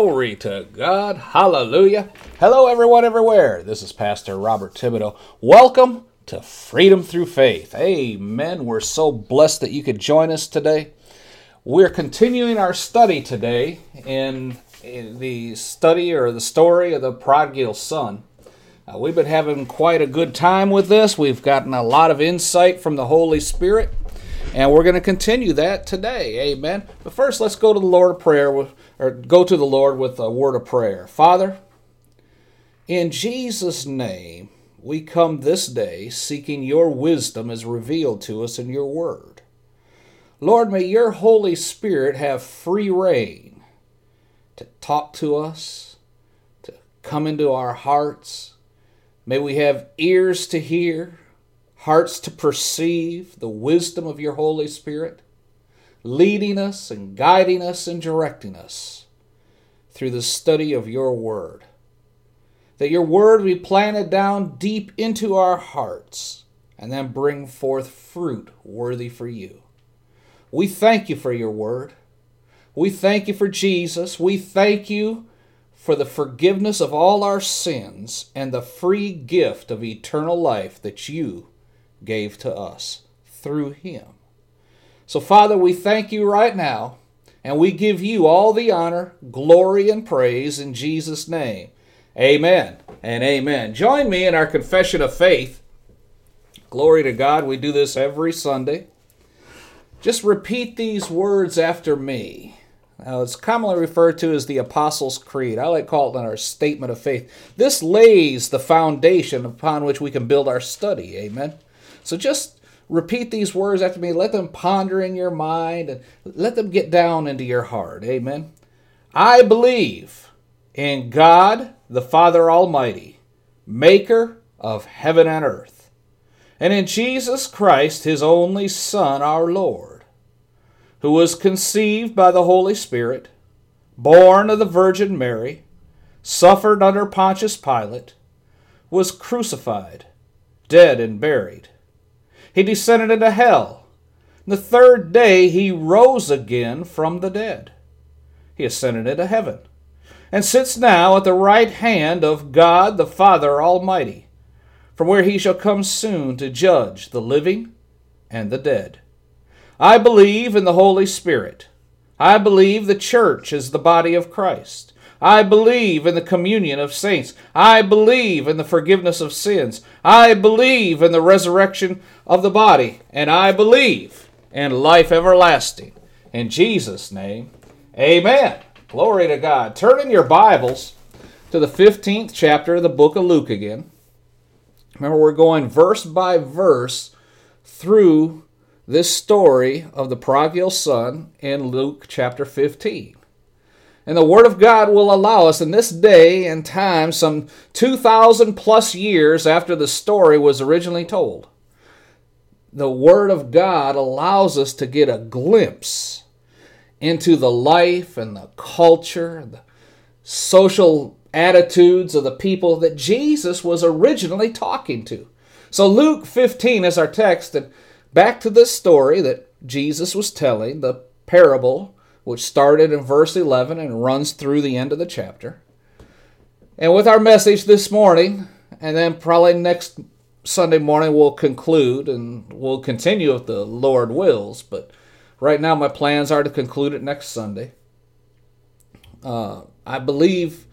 Glory to God. Hallelujah. Hello, everyone, everywhere. This is Pastor Robert Thibodeau. Welcome to Freedom Through Faith. Amen. We're so blessed that you could join us today. We're continuing our study today in, in the study or the story of the prodigal son. Uh, we've been having quite a good time with this. We've gotten a lot of insight from the Holy Spirit, and we're going to continue that today. Amen. But first, let's go to the Lord prayer with or go to the Lord with a word of prayer. Father, in Jesus' name, we come this day seeking your wisdom as revealed to us in your word. Lord, may your Holy Spirit have free reign to talk to us, to come into our hearts. May we have ears to hear, hearts to perceive the wisdom of your Holy Spirit leading us and guiding us and directing us through the study of your word. That your word be planted down deep into our hearts and then bring forth fruit worthy for you. We thank you for your word. We thank you for Jesus. We thank you for the forgiveness of all our sins and the free gift of eternal life that you gave to us through him. So, Father, we thank you right now, and we give you all the honor, glory, and praise in Jesus' name. Amen and amen. Join me in our confession of faith. Glory to God. We do this every Sunday. Just repeat these words after me. Now, it's commonly referred to as the Apostles' Creed. I like to call it our statement of faith. This lays the foundation upon which we can build our study. Amen. So just repeat these words after me. Let them ponder in your mind and let them get down into your heart. Amen. I believe in God, the Father Almighty, maker of heaven and earth, and in Jesus Christ, his only Son, our Lord, who was conceived by the Holy Spirit, born of the Virgin Mary, suffered under Pontius Pilate, was crucified, dead, and buried he descended into hell. The third day he rose again from the dead. He ascended into heaven and sits now at the right hand of God the Father Almighty, from where he shall come soon to judge the living and the dead. I believe in the Holy Spirit. I believe the church is the body of Christ. I believe in the communion of saints. I believe in the forgiveness of sins. I believe in the resurrection of the body. And I believe in life everlasting. In Jesus' name, amen. Glory to God. Turn in your Bibles to the 15th chapter of the book of Luke again. Remember, we're going verse by verse through this story of the prodigal son in Luke chapter 15. And the Word of God will allow us in this day and time, some 2,000 plus years after the story was originally told, the Word of God allows us to get a glimpse into the life and the culture, the social attitudes of the people that Jesus was originally talking to. So, Luke 15 is our text, and back to this story that Jesus was telling, the parable which started in verse 11 and runs through the end of the chapter. And with our message this morning, and then probably next Sunday morning we'll conclude and we'll continue if the Lord wills. But right now, my plans are to conclude it next Sunday. Uh, I believe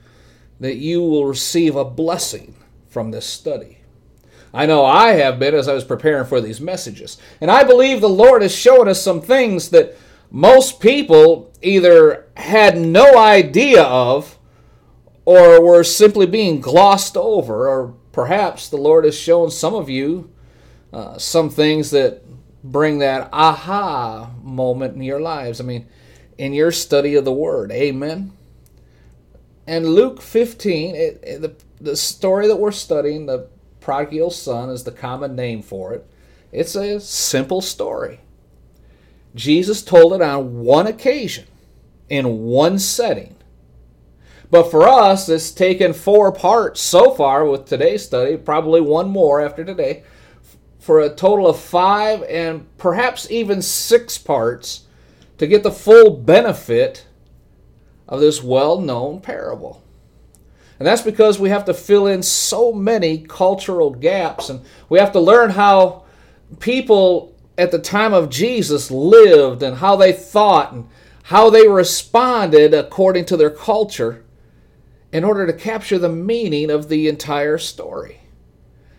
that you will receive a blessing from this study. I know I have been as I was preparing for these messages. And I believe the Lord has shown us some things that most people either had no idea of or were simply being glossed over, or perhaps the Lord has shown some of you uh, some things that bring that aha moment in your lives. I mean, in your study of the Word. Amen. And Luke 15, it, it, the, the story that we're studying, the prodigal son is the common name for it. It's a simple story. Jesus told it on one occasion, in one setting. But for us, it's taken four parts so far with today's study, probably one more after today, for a total of five and perhaps even six parts to get the full benefit of this well known parable. And that's because we have to fill in so many cultural gaps and we have to learn how people at the time of Jesus lived and how they thought and how they responded according to their culture in order to capture the meaning of the entire story.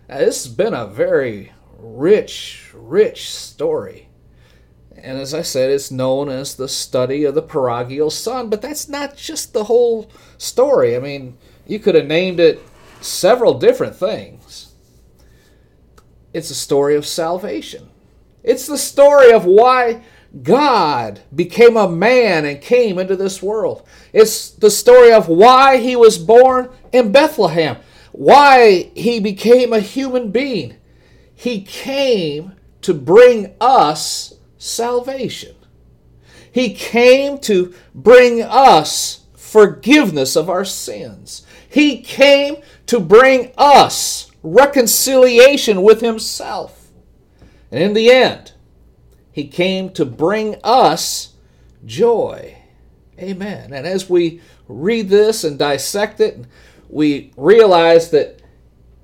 Now, this has been a very rich, rich story. And as I said, it's known as the study of the prodigal son, but that's not just the whole story. I mean, you could have named it several different things. It's a story of salvation. It's the story of why God became a man and came into this world. It's the story of why he was born in Bethlehem, why he became a human being. He came to bring us salvation. He came to bring us forgiveness of our sins. He came to bring us reconciliation with Himself. And in the end, He came to bring us joy. Amen. And as we read this and dissect it, we realize that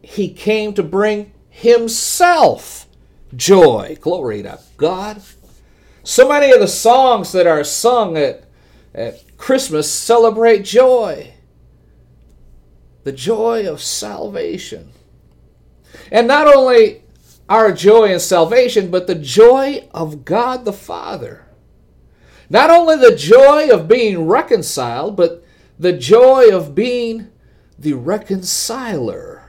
He came to bring Himself joy. Glory to God. So many of the songs that are sung at, at Christmas celebrate joy the joy of salvation. And not only our joy in salvation, but the joy of God the Father. Not only the joy of being reconciled, but the joy of being the reconciler.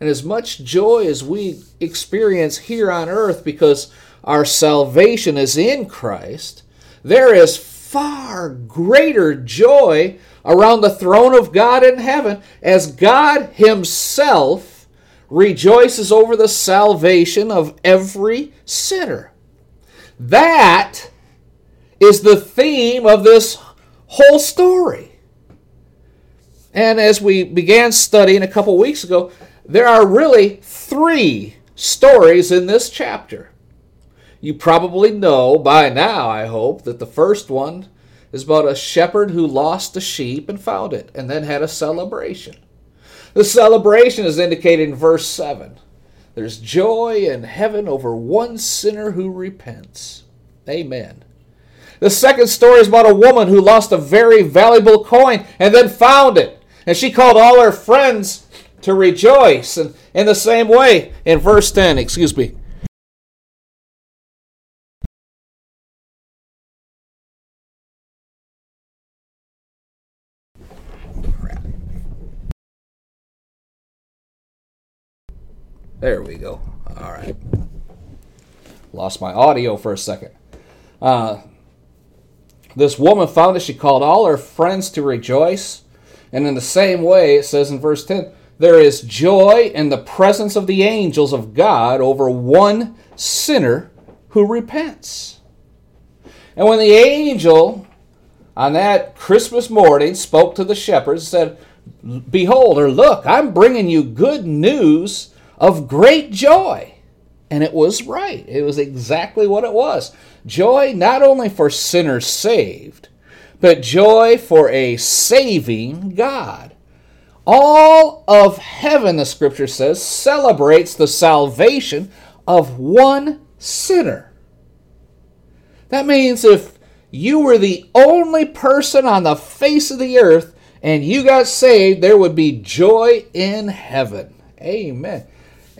And as much joy as we experience here on earth because our salvation is in Christ, there is far greater joy around the throne of God in heaven as God Himself rejoices over the salvation of every sinner. That is the theme of this whole story. And as we began studying a couple weeks ago, there are really three stories in this chapter. You probably know by now, I hope, that the first one is about a shepherd who lost a sheep and found it and then had a celebration. The celebration is indicated in verse 7. There's joy in heaven over one sinner who repents. Amen. The second story is about a woman who lost a very valuable coin and then found it. And she called all her friends to rejoice. And in the same way, in verse 10, excuse me, There we go. All right. Lost my audio for a second. Uh, this woman found it. She called all her friends to rejoice. And in the same way, it says in verse 10 there is joy in the presence of the angels of God over one sinner who repents. And when the angel on that Christmas morning spoke to the shepherds, and said, Behold, or look, I'm bringing you good news of great joy. And it was right. It was exactly what it was. Joy not only for sinners saved, but joy for a saving God. All of heaven, the scripture says, celebrates the salvation of one sinner. That means if you were the only person on the face of the earth and you got saved, there would be joy in heaven. Amen.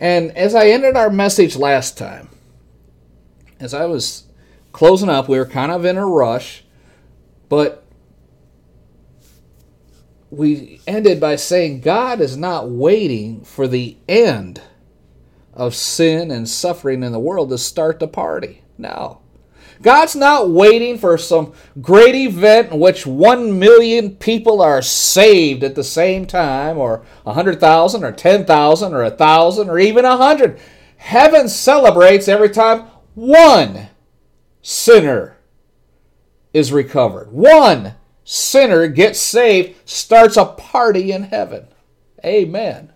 And as I ended our message last time, as I was closing up, we were kind of in a rush, but we ended by saying God is not waiting for the end of sin and suffering in the world to start the party. No. God's not waiting for some great event in which one million people are saved at the same time, or a hundred thousand, or ten thousand, or a thousand, or even a hundred. Heaven celebrates every time one sinner is recovered. One sinner gets saved, starts a party in heaven. Amen.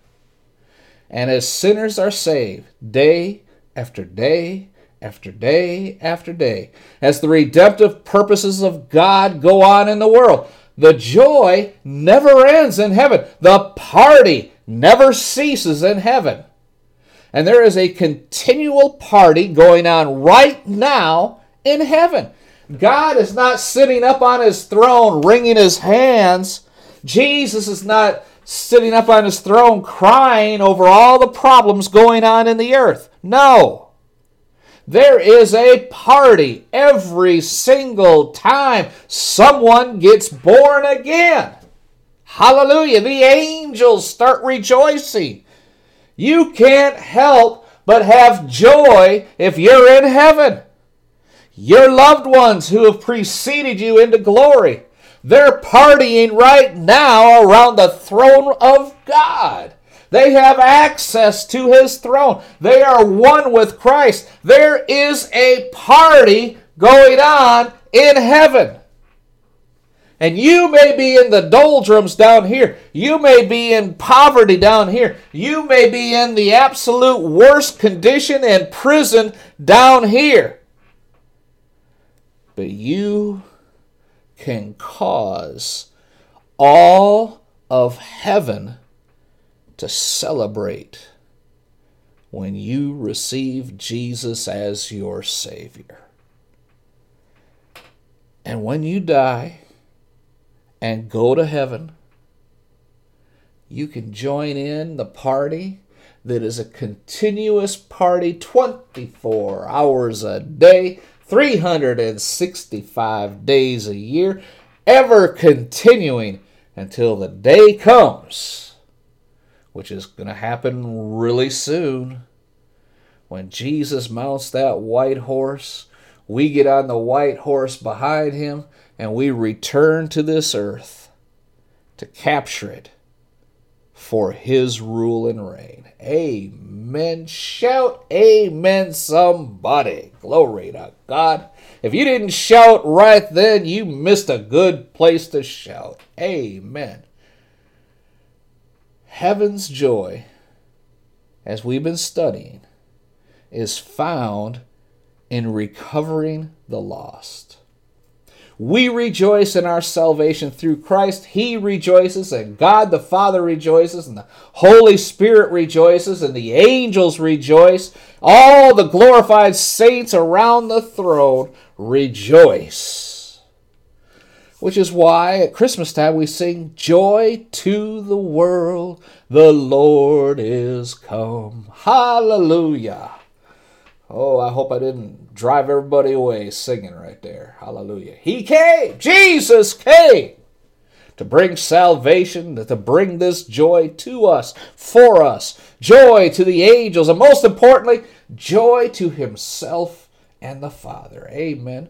And as sinners are saved, day after day after day after day, as the redemptive purposes of God go on in the world. The joy never ends in heaven. The party never ceases in heaven. And there is a continual party going on right now in heaven. God is not sitting up on his throne wringing his hands. Jesus is not sitting up on his throne crying over all the problems going on in the earth. No. There is a party every single time someone gets born again. Hallelujah. The angels start rejoicing. You can't help but have joy if you're in heaven. Your loved ones who have preceded you into glory, they're partying right now around the throne of God. They have access to his throne. They are one with Christ. There is a party going on in heaven. And you may be in the doldrums down here. You may be in poverty down here. You may be in the absolute worst condition in prison down here. But you can cause all of heaven to celebrate when you receive Jesus as your Savior. And when you die and go to heaven, you can join in the party that is a continuous party 24 hours a day, 365 days a year, ever continuing until the day comes which is going to happen really soon. When Jesus mounts that white horse, we get on the white horse behind him and we return to this earth to capture it for his rule and reign. Amen. Shout amen, somebody. Glory to God. If you didn't shout right then, you missed a good place to shout. Amen heaven's joy, as we've been studying, is found in recovering the lost. We rejoice in our salvation through Christ. He rejoices, and God the Father rejoices, and the Holy Spirit rejoices, and the angels rejoice. All the glorified saints around the throne rejoice which is why at Christmas time we sing, Joy to the world, the Lord is come. Hallelujah. Oh, I hope I didn't drive everybody away singing right there. Hallelujah. He came, Jesus came to bring salvation, to bring this joy to us, for us, joy to the angels, and most importantly, joy to Himself and the Father. Amen.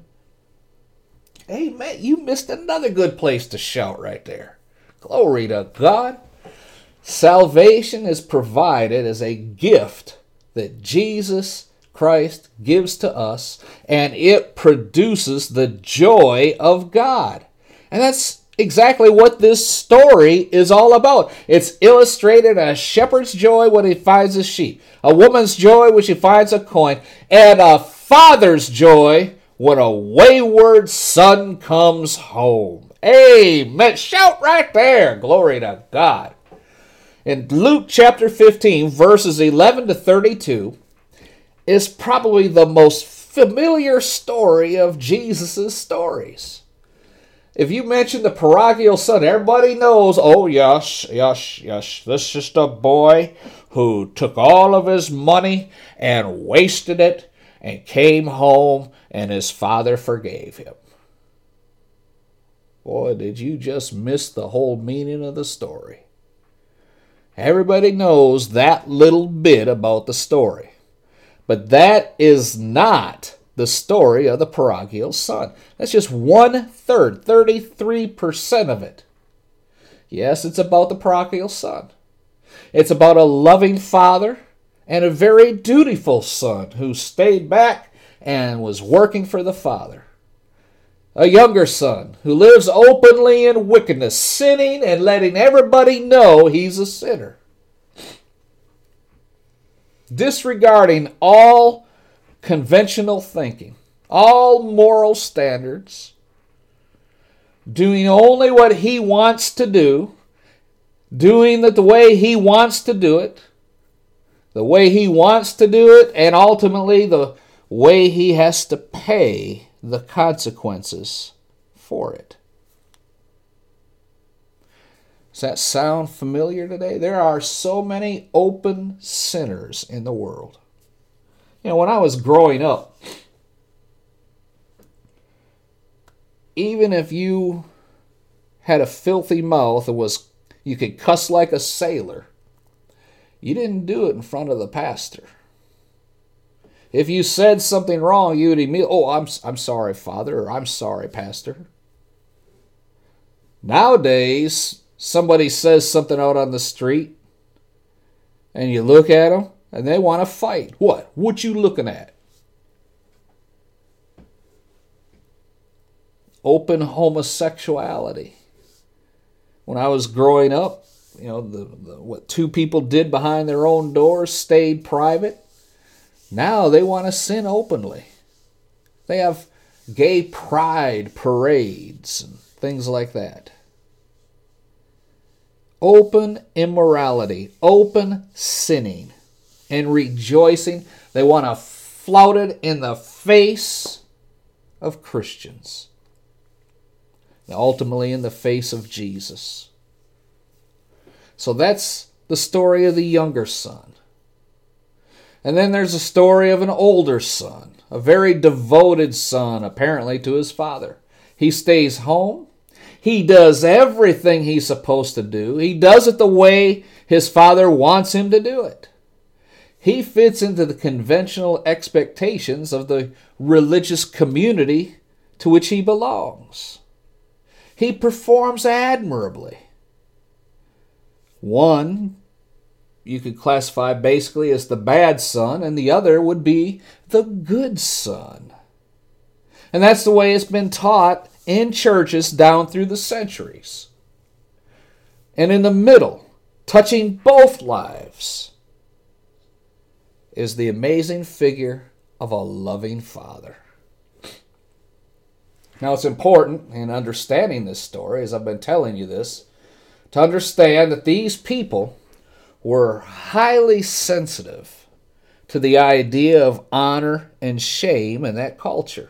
Amen. You missed another good place to shout right there. Glory to God. Salvation is provided as a gift that Jesus Christ gives to us, and it produces the joy of God. And that's exactly what this story is all about. It's illustrated a shepherd's joy when he finds a sheep, a woman's joy when she finds a coin, and a father's joy when a wayward son comes home. Amen. Shout right there. Glory to God. in Luke chapter 15, verses 11 to 32, is probably the most familiar story of Jesus' stories. If you mention the prodigal son, everybody knows, oh, yes, yes, yes, this is just a boy who took all of his money and wasted it and came home and his father forgave him. Boy, did you just miss the whole meaning of the story. Everybody knows that little bit about the story. But that is not the story of the prodigal son. That's just one third, 33% of it. Yes, it's about the prodigal son. It's about a loving father and a very dutiful son who stayed back and was working for the father. A younger son who lives openly in wickedness, sinning and letting everybody know he's a sinner. Disregarding all conventional thinking, all moral standards, doing only what he wants to do, doing it the way he wants to do it, the way he wants to do it, and ultimately the way he has to pay the consequences for it. Does that sound familiar today? There are so many open sinners in the world. You know, when I was growing up, even if you had a filthy mouth and was you could cuss like a sailor, you didn't do it in front of the pastor. If you said something wrong, you would immediately, oh, I'm, I'm sorry, Father, or I'm sorry, Pastor. Nowadays, somebody says something out on the street, and you look at them, and they want to fight. What? What you looking at? Open homosexuality. When I was growing up, you know, the, the, what two people did behind their own doors stayed private. Now they want to sin openly. They have gay pride parades and things like that open immorality, open sinning and rejoicing. They want to flout it in the face of Christians, and ultimately in the face of Jesus. So that's the story of the younger son. And then there's a story of an older son, a very devoted son, apparently, to his father. He stays home. He does everything he's supposed to do. He does it the way his father wants him to do it. He fits into the conventional expectations of the religious community to which he belongs. He performs admirably. One you could classify basically as the bad son, and the other would be the good son. And that's the way it's been taught in churches down through the centuries. And in the middle, touching both lives, is the amazing figure of a loving father. Now, it's important in understanding this story, as I've been telling you this, to understand that these people were highly sensitive to the idea of honor and shame in that culture.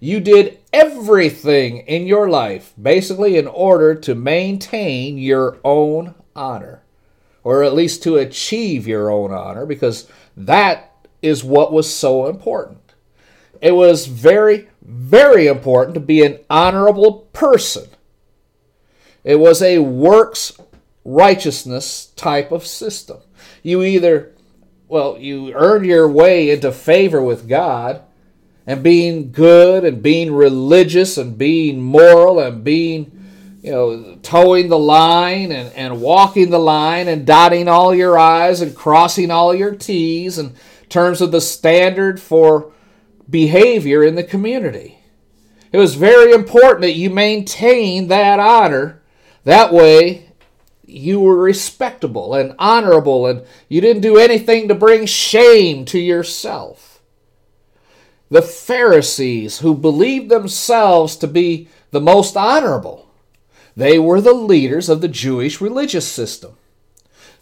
You did everything in your life basically in order to maintain your own honor, or at least to achieve your own honor, because that is what was so important. It was very, very important to be an honorable person. It was a works righteousness type of system. You either, well, you earned your way into favor with God and being good and being religious and being moral and being you know, toeing the line and, and walking the line and dotting all your I's and crossing all your T's in terms of the standard for behavior in the community. It was very important that you maintain that honor. That way, you were respectable and honorable and you didn't do anything to bring shame to yourself. The Pharisees, who believed themselves to be the most honorable, they were the leaders of the Jewish religious system.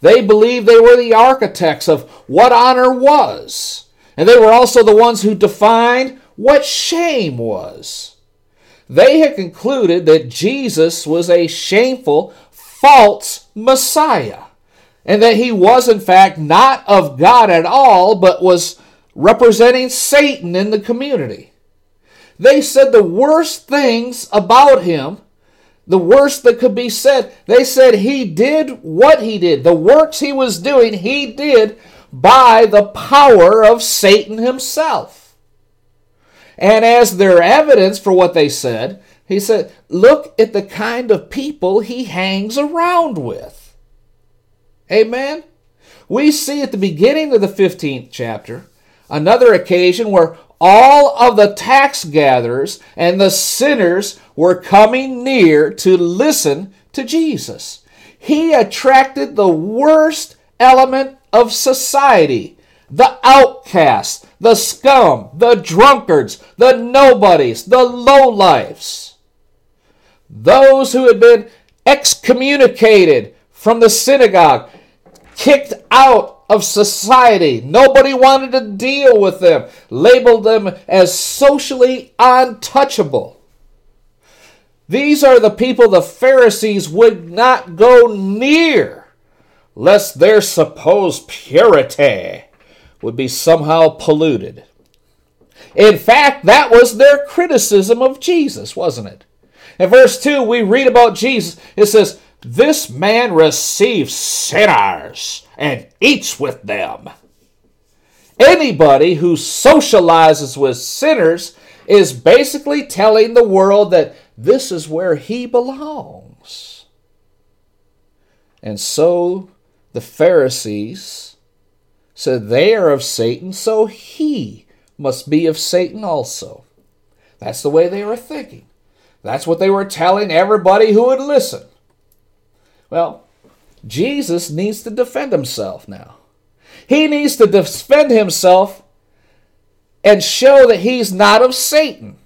They believed they were the architects of what honor was. And they were also the ones who defined what shame was. They had concluded that Jesus was a shameful, false Messiah, and that he was, in fact, not of God at all, but was representing Satan in the community. They said the worst things about him, the worst that could be said. They said he did what he did. The works he was doing, he did by the power of Satan himself. And as their evidence for what they said, he said, Look at the kind of people he hangs around with. Amen? We see at the beginning of the 15th chapter another occasion where all of the tax gatherers and the sinners were coming near to listen to Jesus. He attracted the worst element of society the outcasts, the scum, the drunkards, the nobodies, the lowlifes. Those who had been excommunicated from the synagogue, kicked out of society. Nobody wanted to deal with them, labeled them as socially untouchable. These are the people the Pharisees would not go near, lest their supposed purity would be somehow polluted. In fact, that was their criticism of Jesus, wasn't it? In verse 2, we read about Jesus. It says, This man receives sinners and eats with them. Anybody who socializes with sinners is basically telling the world that this is where he belongs. And so the Pharisees said they are of Satan, so he must be of Satan also. That's the way they were thinking. That's what they were telling everybody who would listen. Well, Jesus needs to defend himself now. He needs to defend himself and show that he's not of Satan.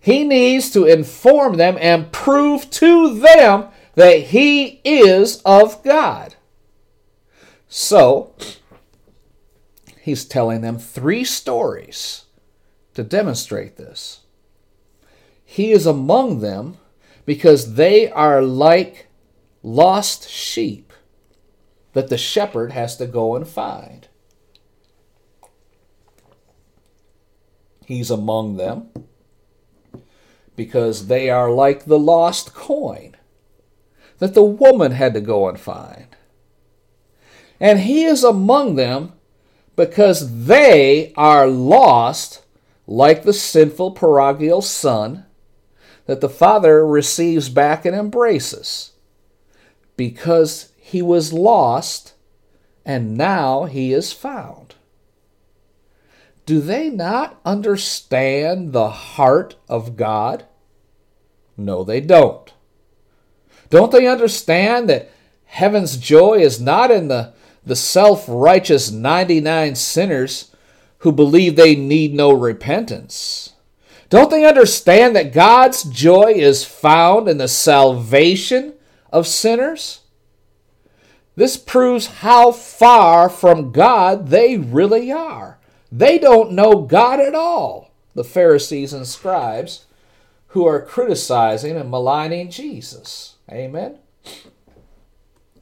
He needs to inform them and prove to them that he is of God. So, he's telling them three stories to demonstrate this. He is among them because they are like lost sheep that the shepherd has to go and find. He's among them because they are like the lost coin that the woman had to go and find. And he is among them because they are lost like the sinful prodigal son that the father receives back and embraces because he was lost and now he is found. Do they not understand the heart of God? No, they don't. Don't they understand that heaven's joy is not in the, the self righteous 99 sinners who believe they need no repentance? Don't they understand that God's joy is found in the salvation of sinners? This proves how far from God they really are. They don't know God at all, the Pharisees and scribes who are criticizing and maligning Jesus. Amen?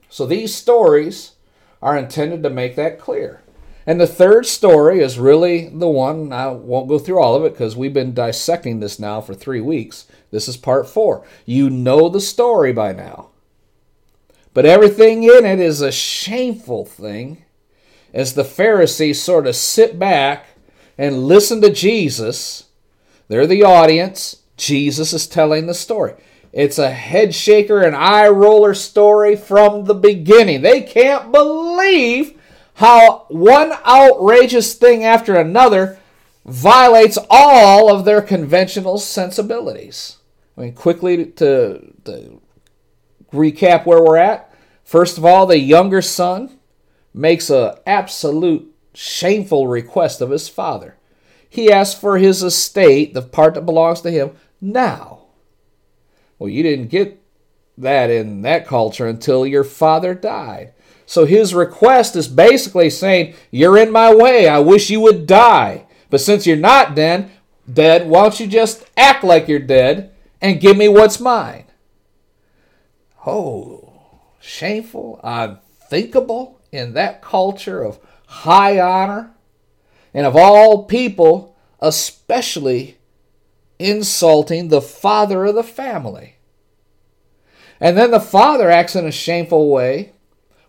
So these stories are intended to make that clear. And the third story is really the one, I won't go through all of it because we've been dissecting this now for three weeks. This is part four. You know the story by now. But everything in it is a shameful thing as the Pharisees sort of sit back and listen to Jesus. They're the audience. Jesus is telling the story. It's a head shaker and eye roller story from the beginning. They can't believe how one outrageous thing after another violates all of their conventional sensibilities. I mean, quickly to, to recap where we're at. First of all, the younger son makes an absolute shameful request of his father. He asks for his estate, the part that belongs to him, now. Well, you didn't get that in that culture until your father died. So his request is basically saying, You're in my way. I wish you would die. But since you're not dead, dead, why don't you just act like you're dead and give me what's mine? Oh, shameful, unthinkable in that culture of high honor, and of all people, especially insulting the father of the family. And then the father acts in a shameful way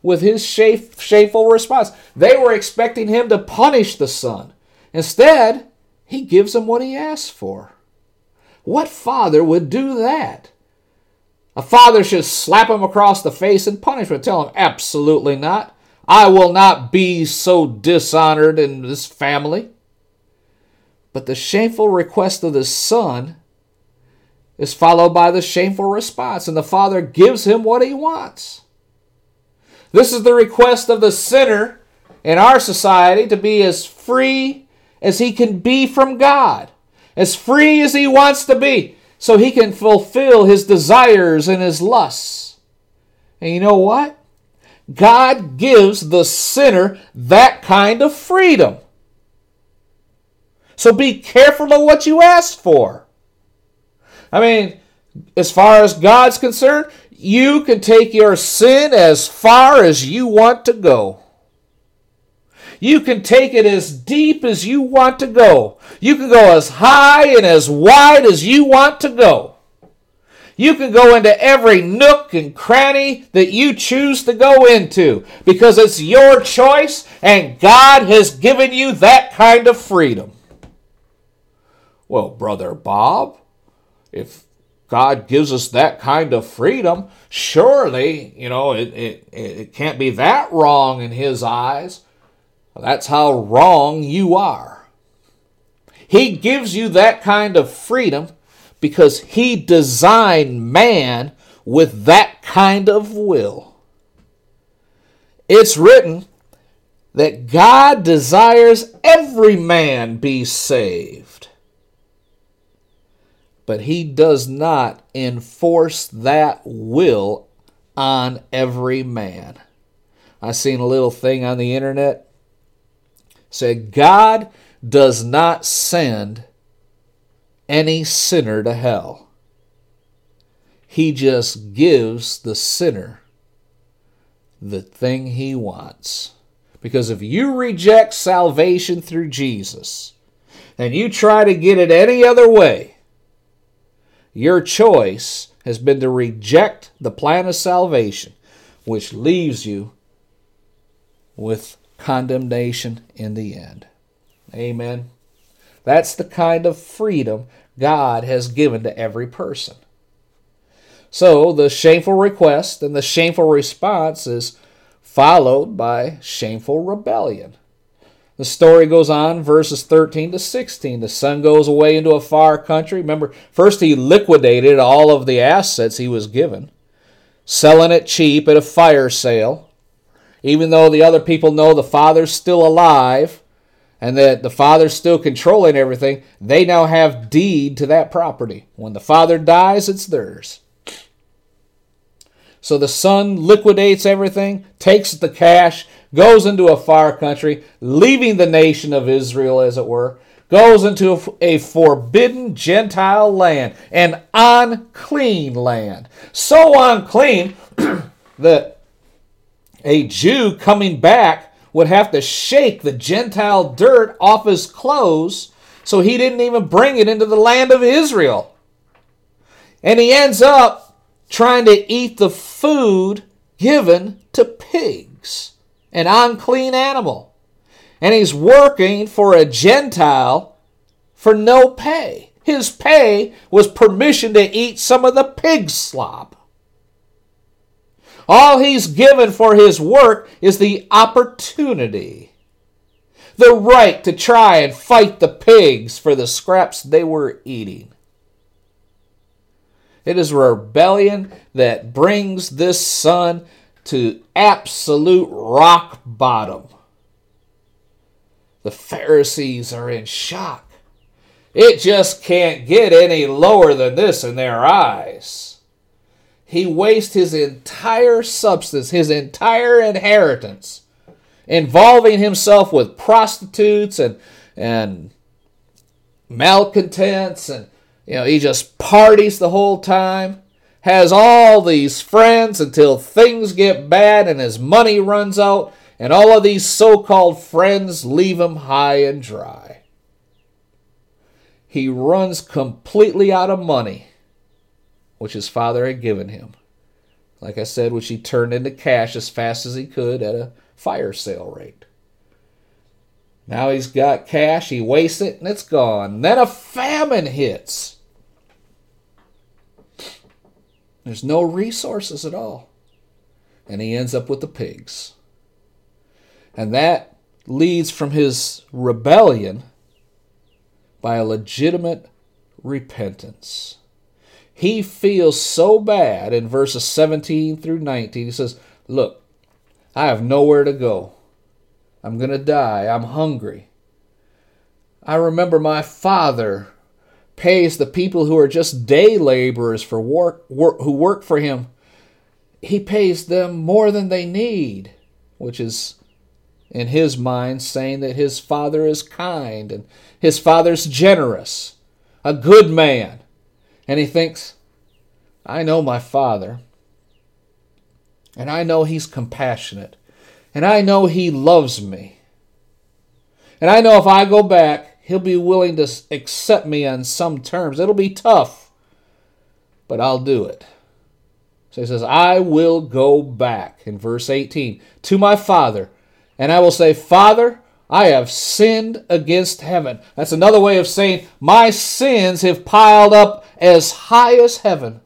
with his shameful response. They were expecting him to punish the son. Instead, he gives him what he asked for. What father would do that? A father should slap him across the face in punishment. Tell him, absolutely not. I will not be so dishonored in this family. But the shameful request of the son is followed by the shameful response, and the father gives him what he wants. This is the request of the sinner in our society to be as free as he can be from God, as free as he wants to be, so he can fulfill his desires and his lusts. And you know what? God gives the sinner that kind of freedom. So be careful of what you ask for. I mean, as far as God's concerned, you can take your sin as far as you want to go. You can take it as deep as you want to go. You can go as high and as wide as you want to go. You can go into every nook and cranny that you choose to go into because it's your choice and God has given you that kind of freedom. Well, Brother Bob, if God gives us that kind of freedom, surely, you know, it, it, it can't be that wrong in His eyes. That's how wrong you are. He gives you that kind of freedom because He designed man with that kind of will. It's written that God desires every man be saved but he does not enforce that will on every man. I seen a little thing on the internet said God does not send any sinner to hell. He just gives the sinner the thing he wants. Because if you reject salvation through Jesus and you try to get it any other way, your choice has been to reject the plan of salvation, which leaves you with condemnation in the end. Amen. That's the kind of freedom God has given to every person. So the shameful request and the shameful response is followed by shameful rebellion. The story goes on, verses 13 to 16. The son goes away into a far country. Remember, first he liquidated all of the assets he was given, selling it cheap at a fire sale. Even though the other people know the father's still alive and that the father's still controlling everything, they now have deed to that property. When the father dies, it's theirs. So the son liquidates everything, takes the cash, goes into a far country, leaving the nation of Israel, as it were, goes into a forbidden Gentile land, an unclean land. So unclean that a Jew coming back would have to shake the Gentile dirt off his clothes so he didn't even bring it into the land of Israel. And he ends up trying to eat the food given to pigs an unclean animal. And he's working for a Gentile for no pay. His pay was permission to eat some of the pig slop. All he's given for his work is the opportunity, the right to try and fight the pigs for the scraps they were eating. It is rebellion that brings this son to absolute rock bottom. The Pharisees are in shock. It just can't get any lower than this in their eyes. he wastes his entire substance, his entire inheritance, involving himself with prostitutes and and malcontents and you know he just parties the whole time has all these friends until things get bad and his money runs out and all of these so-called friends leave him high and dry he runs completely out of money which his father had given him like i said which he turned into cash as fast as he could at a fire sale rate now he's got cash, he wastes it, and it's gone. Then a famine hits. There's no resources at all. And he ends up with the pigs. And that leads from his rebellion by a legitimate repentance. He feels so bad in verses 17 through 19. He says, Look, I have nowhere to go. I'm going to die. I'm hungry. I remember my father pays the people who are just day laborers for work, work who work for him. He pays them more than they need, which is in his mind saying that his father is kind and his father's generous, a good man. And he thinks, I know my father, and I know he's compassionate. And I know He loves me. And I know if I go back, He'll be willing to accept me on some terms. It'll be tough, but I'll do it. So he says, I will go back in verse 18 to my father, and I will say, Father, I have sinned against heaven. That's another way of saying, My sins have piled up as high as heaven.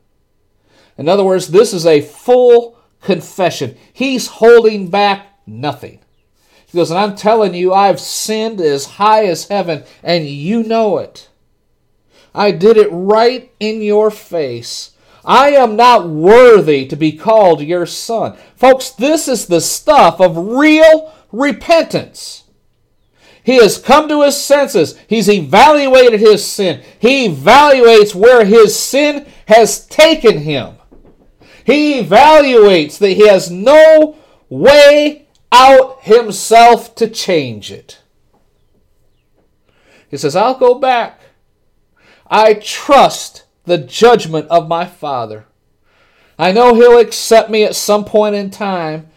In other words, this is a full confession. He's holding back nothing. He goes, and I'm telling you, I've sinned as high as heaven, and you know it. I did it right in your face. I am not worthy to be called your son. Folks, this is the stuff of real repentance. He has come to his senses. He's evaluated his sin. He evaluates where his sin has taken him. He evaluates that he has no way out himself to change it. He says, I'll go back. I trust the judgment of my Father. I know He'll accept me at some point in time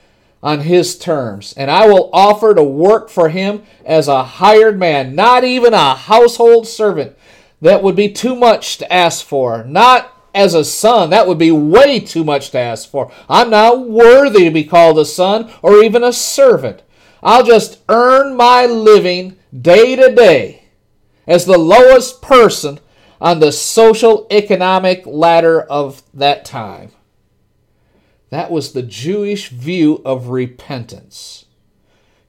on His terms, and I will offer to work for Him as a hired man, not even a household servant. That would be too much to ask for. Not as a son. That would be way too much to ask for. I'm not worthy to be called a son or even a servant. I'll just earn my living day to day as the lowest person on the social economic ladder of that time. That was the Jewish view of repentance.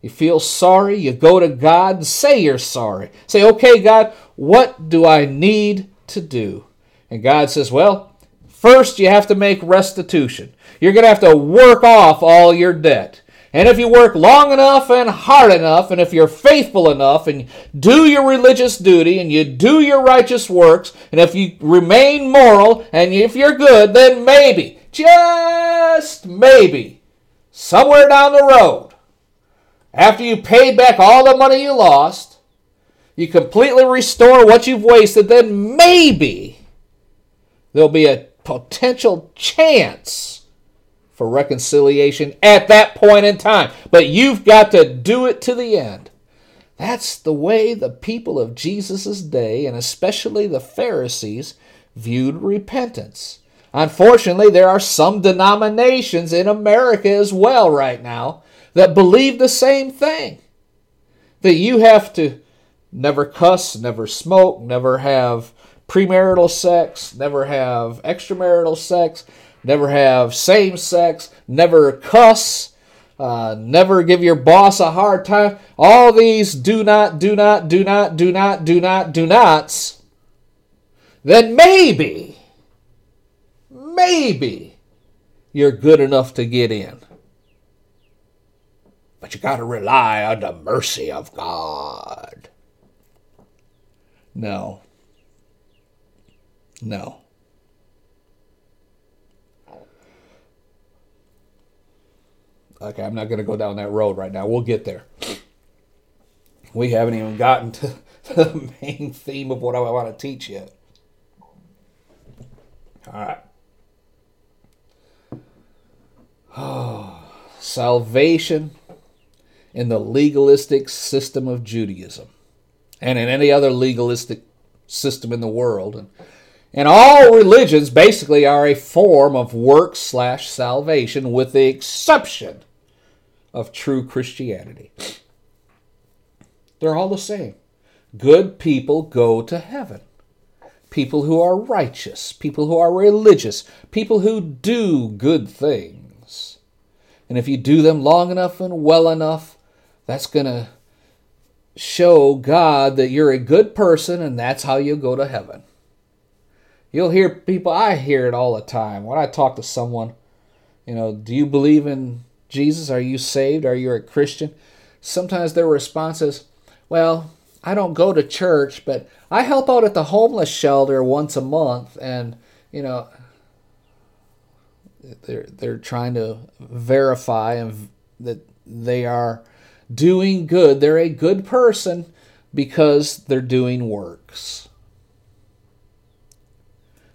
You feel sorry, you go to God and say you're sorry. Say, okay, God, what do I need to do? And God says, well, first you have to make restitution. You're going to have to work off all your debt. And if you work long enough and hard enough, and if you're faithful enough, and do your religious duty, and you do your righteous works, and if you remain moral, and if you're good, then maybe, just maybe, somewhere down the road, after you paid back all the money you lost, you completely restore what you've wasted, then maybe there'll be a potential chance for reconciliation at that point in time. But you've got to do it to the end. That's the way the people of Jesus' day, and especially the Pharisees, viewed repentance. Unfortunately, there are some denominations in America as well right now that believe the same thing. That you have to never cuss, never smoke, never have premarital sex, never have extramarital sex, never have same sex, never cuss, uh, never give your boss a hard time. All these do not, do not, do not, do not, do not, do nots. Then maybe, maybe you're good enough to get in. But you got to rely on the mercy of God. No. No. Okay, I'm not going to go down that road right now. We'll get there. We haven't even gotten to the main theme of what I want to teach yet. All right. Oh, salvation in the legalistic system of Judaism and in any other legalistic system in the world. And, and all religions basically are a form of work slash salvation with the exception of true Christianity. They're all the same. Good people go to heaven. People who are righteous, people who are religious, people who do good things. And if you do them long enough and well enough, that's going to show God that you're a good person and that's how you go to heaven. You'll hear people, I hear it all the time when I talk to someone, you know, do you believe in Jesus? Are you saved? Are you a Christian? Sometimes their response is, well, I don't go to church, but I help out at the homeless shelter once a month and, you know, they're they're trying to verify and that they are doing good. They're a good person because they're doing works.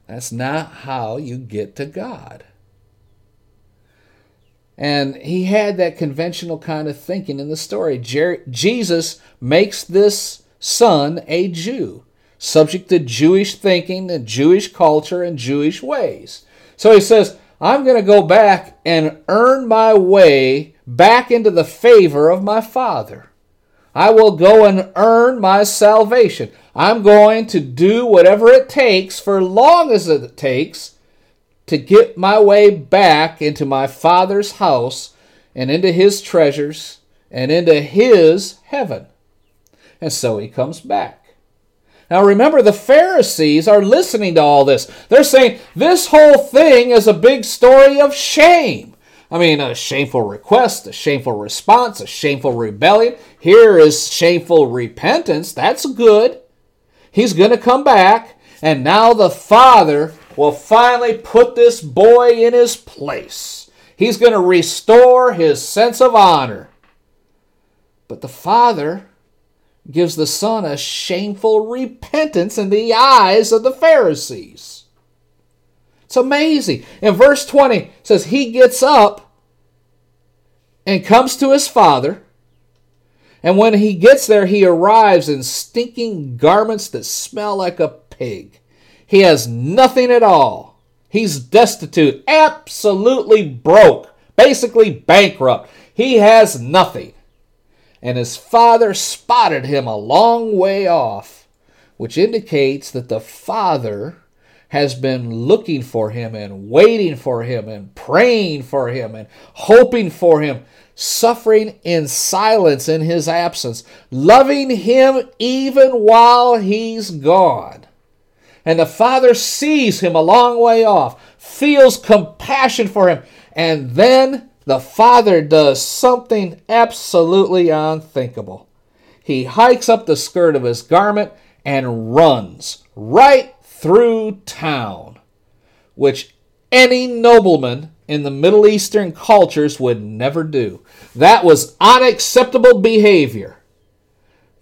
That's not how you get to God. And he had that conventional kind of thinking in the story. Jer- Jesus makes this son a Jew, subject to Jewish thinking and Jewish culture and Jewish ways. So he says, I'm going to go back and earn my way back into the favor of my Father. I will go and earn my salvation. I'm going to do whatever it takes for long as it takes to get my way back into my Father's house and into his treasures and into his heaven. And so he comes back. Now remember, the Pharisees are listening to all this. They're saying this whole thing is a big story of shame. I mean, a shameful request, a shameful response, a shameful rebellion. Here is shameful repentance. That's good. He's going to come back, and now the Father will finally put this boy in his place. He's going to restore his sense of honor. But the Father gives the Son a shameful repentance in the eyes of the Pharisees. It's amazing. In verse 20 says he gets up and comes to his father. And when he gets there, he arrives in stinking garments that smell like a pig. He has nothing at all. He's destitute, absolutely broke, basically bankrupt. He has nothing. And his father spotted him a long way off, which indicates that the father has been looking for him and waiting for him and praying for him and hoping for him, suffering in silence in his absence, loving him even while he's gone. And the father sees him a long way off, feels compassion for him, and then the father does something absolutely unthinkable. He hikes up the skirt of his garment and runs right through town, which any nobleman in the Middle Eastern cultures would never do. That was unacceptable behavior.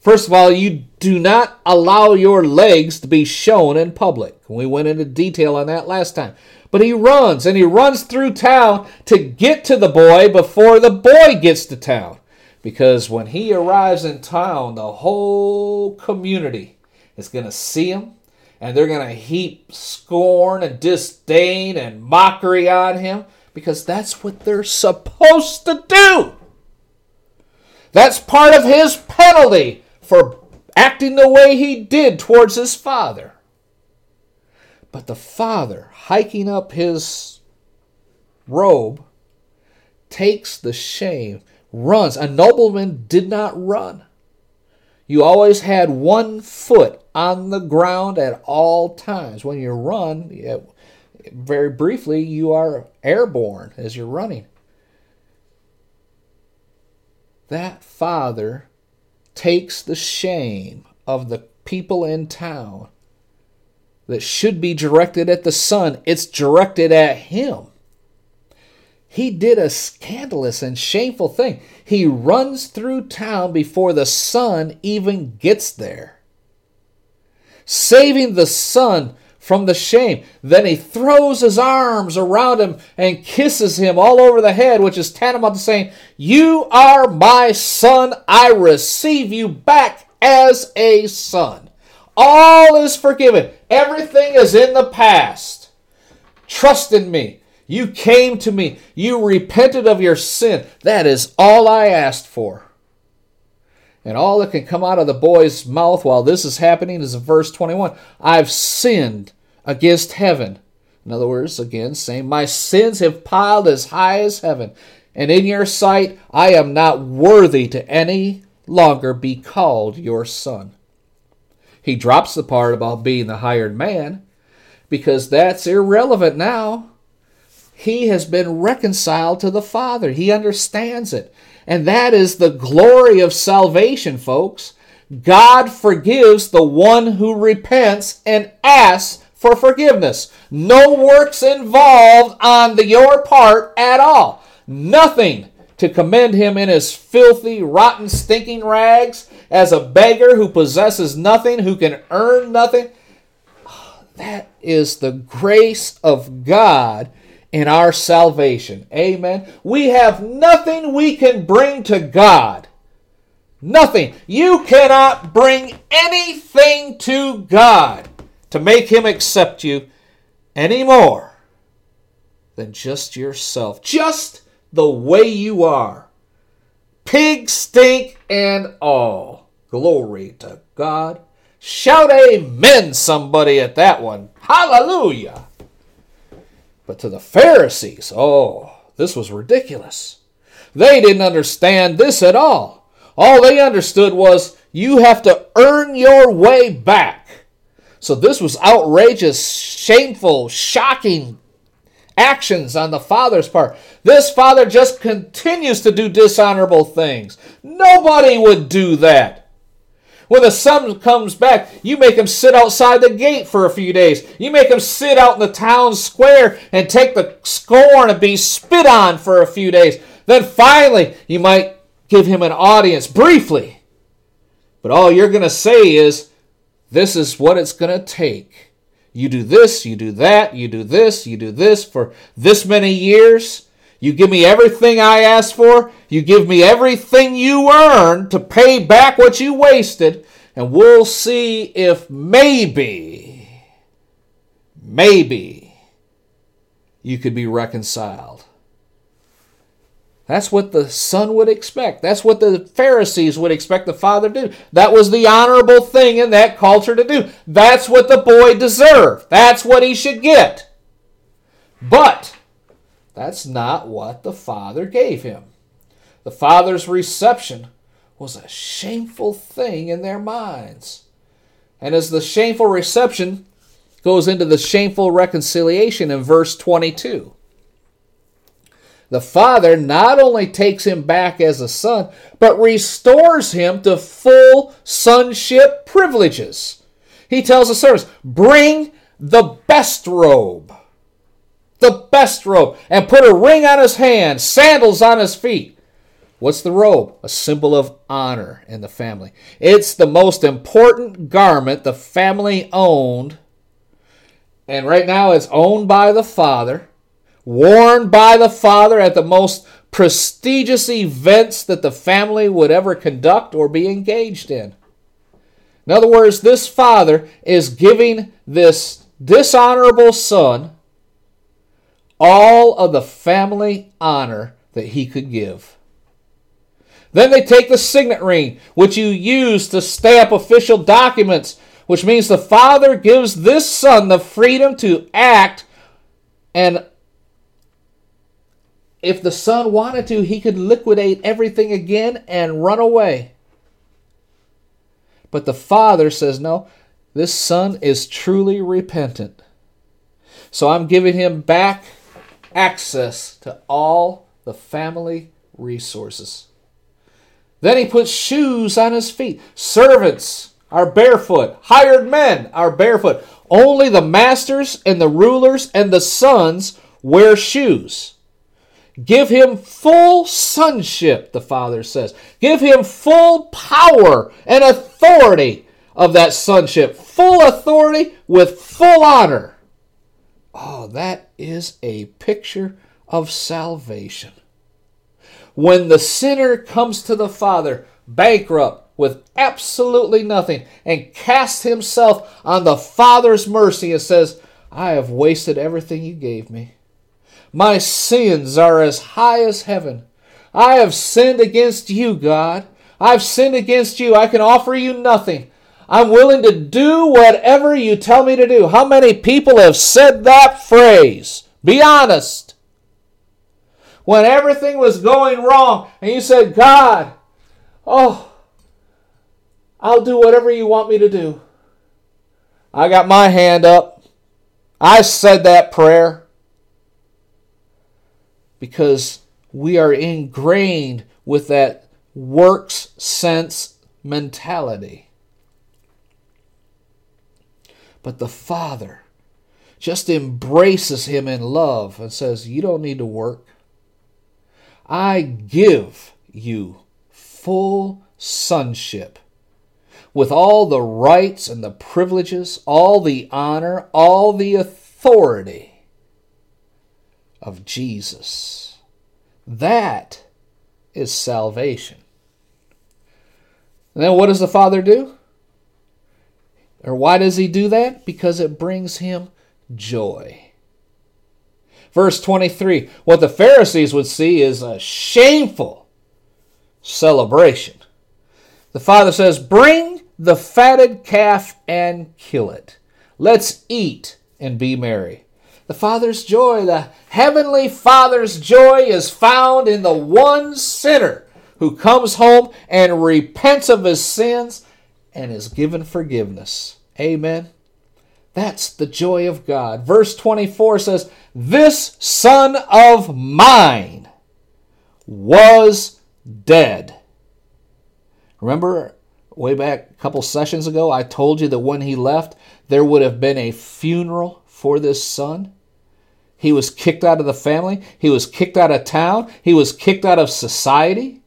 First of all, you do not allow your legs to be shown in public. We went into detail on that last time. But he runs, and he runs through town to get to the boy before the boy gets to town. Because when he arrives in town, the whole community is going to see him and they're going to heap scorn and disdain and mockery on him because that's what they're supposed to do. That's part of his penalty for acting the way he did towards his father. But the father, hiking up his robe, takes the shame, runs. A nobleman did not run. You always had one foot on the ground at all times. When you run, very briefly, you are airborne as you're running. That father takes the shame of the people in town that should be directed at the son, it's directed at him. he did a scandalous and shameful thing. He runs through town before the son even gets there, saving the son from the shame. Then he throws his arms around him and kisses him all over the head, which is tantamount to saying, You are my son. I receive you back as a son. All is forgiven. Everything is in the past. Trust in me. You came to me. You repented of your sin. That is all I asked for. And all that can come out of the boy's mouth while this is happening is verse 21 I've sinned against heaven. In other words, again, saying, My sins have piled as high as heaven, and in your sight I am not worthy to any longer be called your son. He drops the part about being the hired man because that's irrelevant now. He has been reconciled to the Father. He understands it. And that is the glory of salvation, folks. God forgives the one who repents and asks for forgiveness. No works involved on the, your part at all. Nothing to commend him in his filthy, rotten, stinking rags as a beggar who possesses nothing, who can earn nothing. That is the grace of God in our salvation. Amen. We have nothing we can bring to God. Nothing. You cannot bring anything to God to make him accept you any more than just yourself, just the way you are. Pig stink and all. Glory to God. Shout amen, somebody, at that one. Hallelujah. But to the Pharisees, oh, this was ridiculous. They didn't understand this at all. All they understood was you have to earn your way back. So this was outrageous, shameful, shocking actions on the father's part. This father just continues to do dishonorable things. Nobody would do that. When the son comes back, you make him sit outside the gate for a few days. You make him sit out in the town square and take the scorn and be spit on for a few days. Then finally, you might give him an audience briefly. But all you're going to say is, this is what it's going to take. You do this, you do that, you do this, you do this for this many years. You give me everything I ask for. You give me everything you earn to pay back what you wasted. And we'll see if maybe, maybe you could be reconciled. That's what the son would expect. That's what the Pharisees would expect the father to do. That was the honorable thing in that culture to do. That's what the boy deserved. That's what he should get. But that's not what the father gave him. The father's reception was a shameful thing in their minds. And as the shameful reception goes into the shameful reconciliation in verse 22 the father not only takes him back as a son, but restores him to full sonship privileges. He tells the servants, Bring the best robe, the best robe, and put a ring on his hand, sandals on his feet. What's the robe? A symbol of honor in the family. It's the most important garment the family owned. And right now it's owned by the father worn by the father at the most prestigious events that the family would ever conduct or be engaged in. In other words, this father is giving this dishonorable son all of the family honor that he could give. Then they take the signet ring, which you use to stamp official documents, which means the father gives this son the freedom to act and if the son wanted to, he could liquidate everything again and run away. But the father says, No, this son is truly repentant. So I'm giving him back access to all the family resources. Then he puts shoes on his feet. Servants are barefoot, hired men are barefoot. Only the masters and the rulers and the sons wear shoes. Give him full sonship, the Father says. Give him full power and authority of that sonship. Full authority with full honor. Oh, that is a picture of salvation. When the sinner comes to the Father, bankrupt, with absolutely nothing, and casts himself on the Father's mercy and says, I have wasted everything you gave me. My sins are as high as heaven. I have sinned against you, God. I've sinned against you. I can offer you nothing. I'm willing to do whatever you tell me to do. How many people have said that phrase? Be honest. When everything was going wrong, and you said, God, oh, I'll do whatever you want me to do. I got my hand up. I said that prayer because we are ingrained with that works sense mentality. But the Father just embraces him in love and says, You don't need to work. I give you full sonship with all the rights and the privileges, all the honor, all the authority of Jesus. That is salvation. And then what does the Father do? Or why does he do that? Because it brings him joy. Verse 23 what the Pharisees would see is a shameful celebration. The Father says, Bring the fatted calf and kill it. Let's eat and be merry. The Father's joy, the Heavenly Father's joy, is found in the one sinner who comes home and repents of his sins and is given forgiveness. Amen. That's the joy of God. Verse 24 says, This son of mine was dead. Remember, way back a couple sessions ago, I told you that when he left, there would have been a funeral for this son? He was kicked out of the family. He was kicked out of town. He was kicked out of society.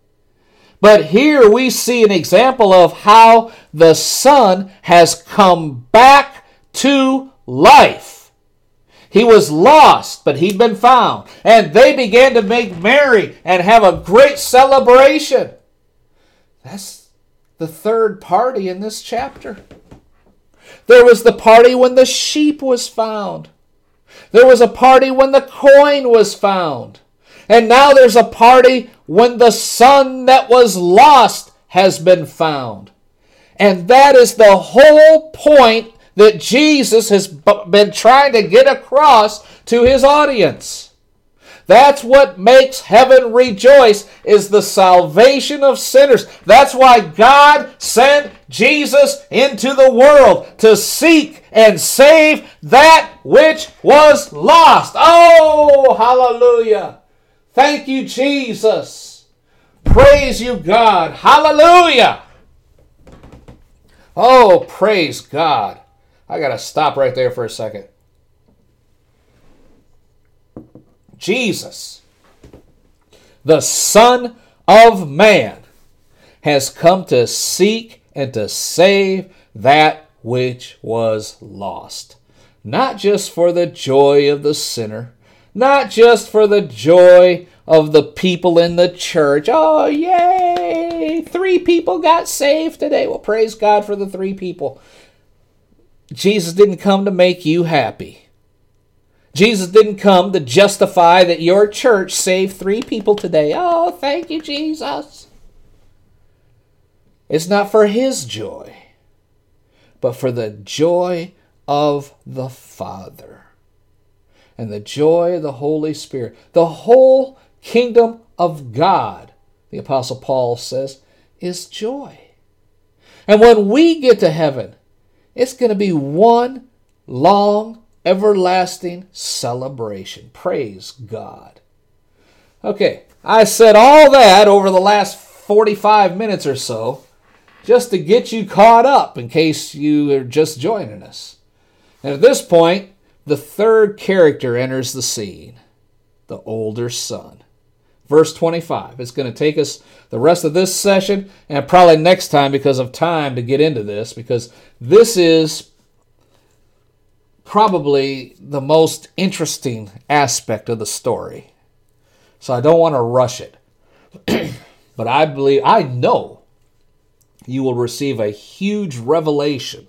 But here we see an example of how the Son has come back to life. He was lost, but he'd been found. And they began to make merry and have a great celebration. That's the third party in this chapter. There was the party when the sheep was found. There was a party when the coin was found. And now there's a party when the son that was lost has been found. And that is the whole point that Jesus has been trying to get across to his audience. That's what makes heaven rejoice is the salvation of sinners. That's why God sent Jesus into the world to seek and save that which was lost. Oh, hallelujah. Thank you, Jesus. Praise you, God. Hallelujah. Oh, praise God. I got to stop right there for a second. Jesus, the Son of Man, has come to seek and to save that which was lost. Not just for the joy of the sinner, not just for the joy of the people in the church. Oh, yay! Three people got saved today. Well, praise God for the three people. Jesus didn't come to make you happy. Jesus didn't come to justify that your church saved three people today. Oh, thank you, Jesus. It's not for his joy, but for the joy of the Father and the joy of the Holy Spirit. The whole kingdom of God, the Apostle Paul says, is joy. And when we get to heaven, it's going to be one long everlasting celebration. Praise God. Okay, I said all that over the last 45 minutes or so just to get you caught up in case you are just joining us. And at this point, the third character enters the scene the older son. verse 25. It's going to take us the rest of this session and probably next time because of time to get into this, because this is probably the most interesting aspect of the story. So I don't want to rush it. but I believe, I know you will receive a huge revelation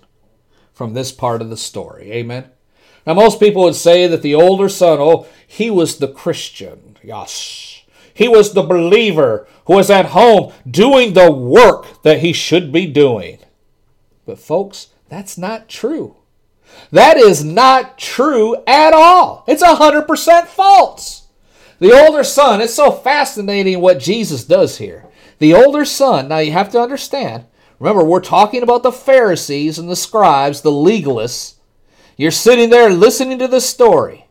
from this part of the story. Amen. Now, most people would say that the older son, oh, he was the Christian. Yes. He was the believer who was at home doing the work that he should be doing. But, folks, that's not true. That is not true at all. It's 100% false. The older son, it's so fascinating what Jesus does here. The older son, now you have to understand, remember, we're talking about the Pharisees and the scribes, the legalists. You're sitting there listening to the story.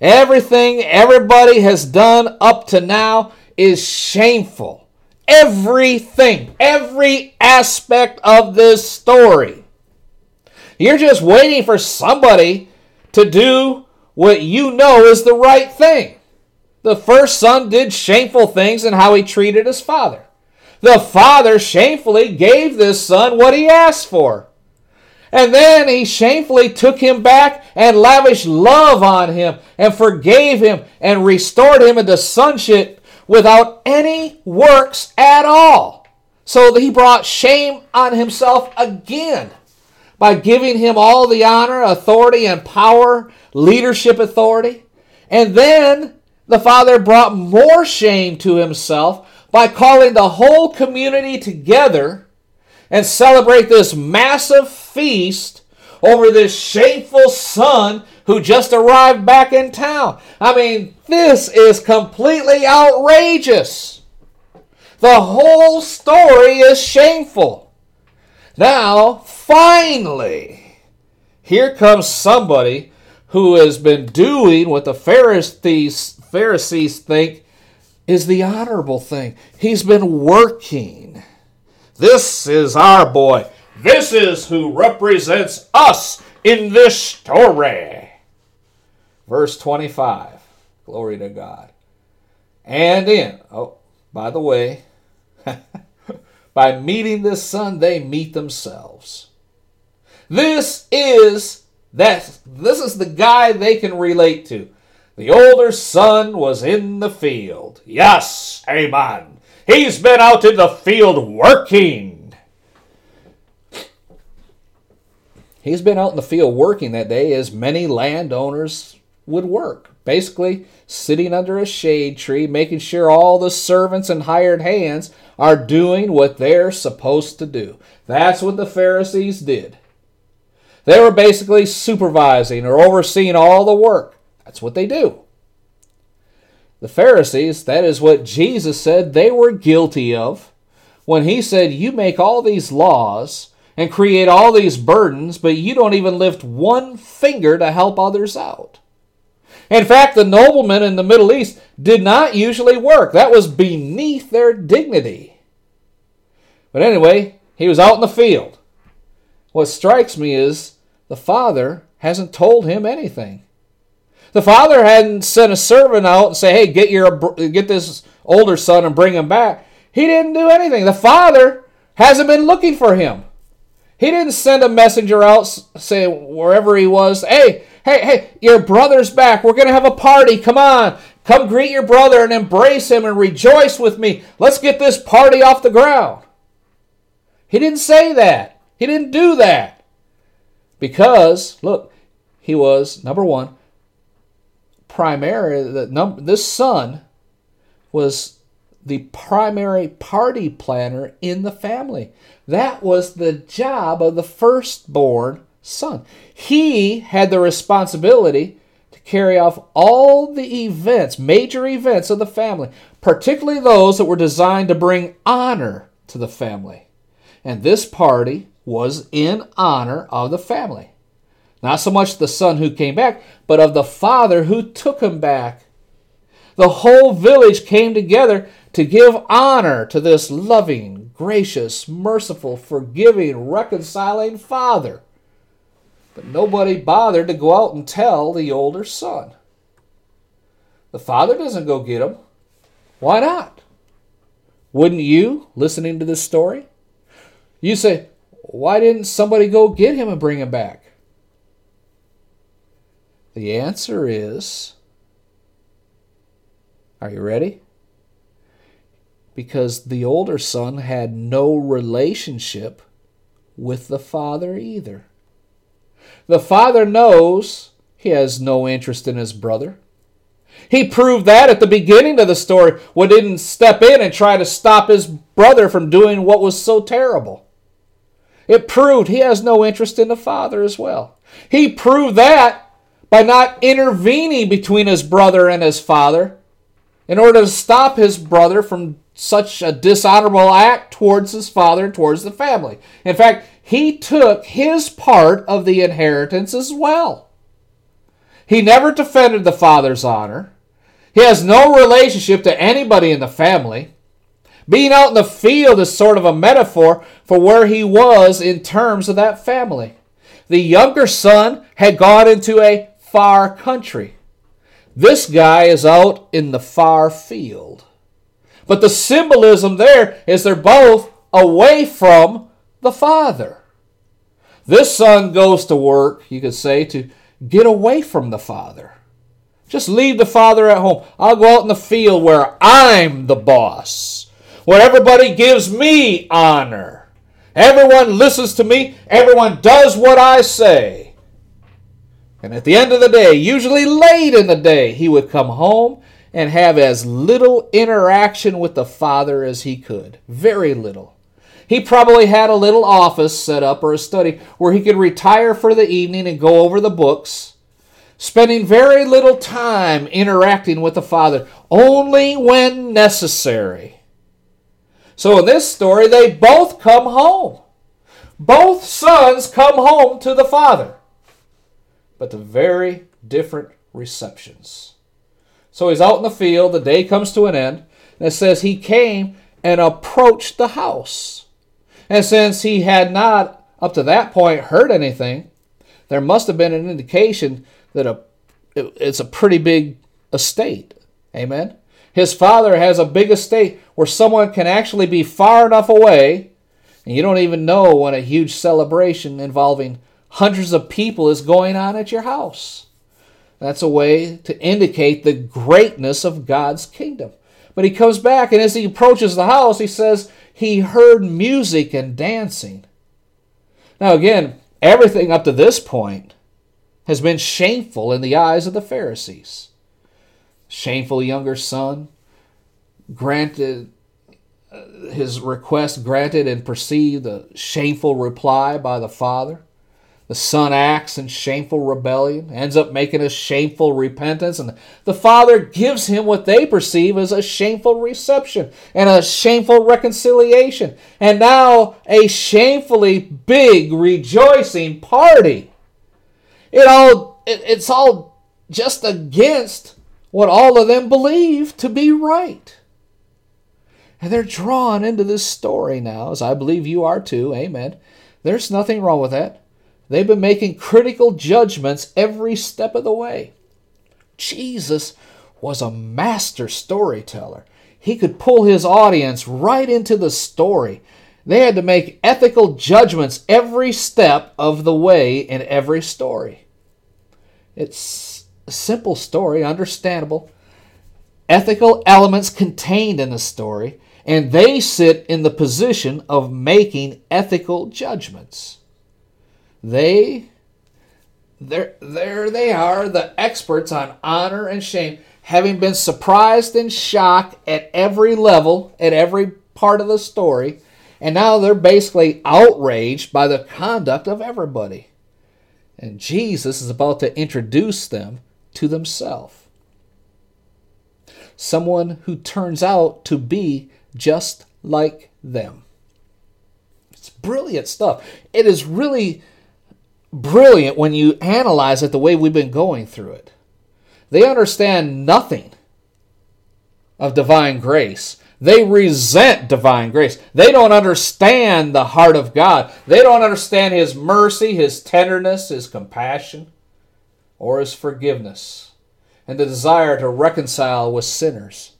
Everything everybody has done up to now is shameful. Everything, every aspect of this story. You're just waiting for somebody to do what you know is the right thing. The first son did shameful things in how he treated his father. The father shamefully gave this son what he asked for. And then he shamefully took him back and lavished love on him and forgave him and restored him into sonship without any works at all. So he brought shame on himself again by giving him all the honor, authority, and power, leadership authority. And then the father brought more shame to himself by calling the whole community together and celebrate this massive feast over this shameful son who just arrived back in town. I mean, this is completely outrageous. The whole story is shameful. Now, finally, here comes somebody who has been doing what the Pharisees, Pharisees think is the honorable thing. He's been working. This is our boy. This is who represents us in this story. Verse 25. Glory to God. And in, oh, by the way, by meeting this son, they meet themselves. This is that this is the guy they can relate to. The older son was in the field. Yes, amen. He's been out in the field working. He's been out in the field working that day as many landowners would work. Basically, sitting under a shade tree, making sure all the servants and hired hands are doing what they're supposed to do. That's what the Pharisees did. They were basically supervising or overseeing all the work. That's what they do. The Pharisees, that is what Jesus said they were guilty of when he said, You make all these laws and create all these burdens, but you don't even lift one finger to help others out. In fact, the noblemen in the Middle East did not usually work, that was beneath their dignity. But anyway, he was out in the field. What strikes me is the father hasn't told him anything. The father hadn't sent a servant out and say, "Hey, get your get this older son and bring him back." He didn't do anything. The father hasn't been looking for him. He didn't send a messenger out, say wherever he was, "Hey, hey, hey, your brother's back. We're going to have a party. Come on. Come greet your brother and embrace him and rejoice with me. Let's get this party off the ground." He didn't say that. He didn't do that. Because, look, he was, number one, primary the num- this son was the primary party planner in the family. That was the job of the firstborn son. He had the responsibility to carry off all the events, major events of the family, particularly those that were designed to bring honor to the family. And this party was in honor of the family. Not so much the son who came back, but of the father who took him back. The whole village came together to give honor to this loving, gracious, merciful, forgiving, reconciling father. But nobody bothered to go out and tell the older son. The father doesn't go get him. Why not? Wouldn't you, listening to this story? You say, why didn't somebody go get him and bring him back? The answer is Are you ready? Because the older son had no relationship with the father either. The father knows he has no interest in his brother. He proved that at the beginning of the story when he didn't step in and try to stop his brother from doing what was so terrible. It proved he has no interest in the father as well. He proved that by not intervening between his brother and his father in order to stop his brother from such a dishonorable act towards his father and towards the family. In fact, he took his part of the inheritance as well. He never defended the father's honor. He has no relationship to anybody in the family. Being out in the field is sort of a metaphor for where he was in terms of that family. The younger son had gone into a far country. This guy is out in the far field. But the symbolism there is they're both away from the father. This son goes to work, you could say, to get away from the father. Just leave the father at home. I'll go out in the field where I'm the boss, where everybody gives me honor. Everyone listens to me, everyone does what I say. And at the end of the day, usually late in the day, he would come home and have as little interaction with the father as he could. Very little. He probably had a little office set up or a study where he could retire for the evening and go over the books, spending very little time interacting with the father, only when necessary. So in this story, they both come home. Both sons come home to the father, but to very different receptions. So he's out in the field, the day comes to an end, and it says he came and approached the house. And since he had not, up to that point, heard anything, there must have been an indication that a, it's a pretty big estate. Amen? His father has a big estate where someone can actually be far enough away, and you don't even know when a huge celebration involving hundreds of people is going on at your house. That's a way to indicate the greatness of God's kingdom. But he comes back, and as he approaches the house, he says, he heard music and dancing. Now, again, everything up to this point has been shameful in the eyes of the Pharisees. Shameful younger son, granted uh, his request granted and perceived a shameful reply by the father. The son acts in shameful rebellion, ends up making a shameful repentance, and the father gives him what they perceive as a shameful reception and a shameful reconciliation, and now a shamefully big rejoicing party. It all it, it's all just against what all of them believe to be right. And they're drawn into this story now, as I believe you are too. Amen. There's nothing wrong with that. They've been making critical judgments every step of the way. Jesus was a master storyteller. He could pull his audience right into the story. They had to make ethical judgments every step of the way in every story. It's a simple story, understandable. Ethical elements contained in the story, and they sit in the position of making ethical judgments. They there there they are, the experts on honor and shame, having been surprised and shocked at every level, at every part of the story, and now they're basically outraged by the conduct of everybody. And Jesus is about to introduce them to themselves. Someone who turns out to be just like them. It's brilliant stuff. It is really brilliant when you analyze it the way we've been going through it. They understand nothing of divine grace. They resent divine grace. They don't understand the heart of God. They don't understand His mercy, His tenderness, His compassion, or His forgiveness, and the desire to reconcile with sinners.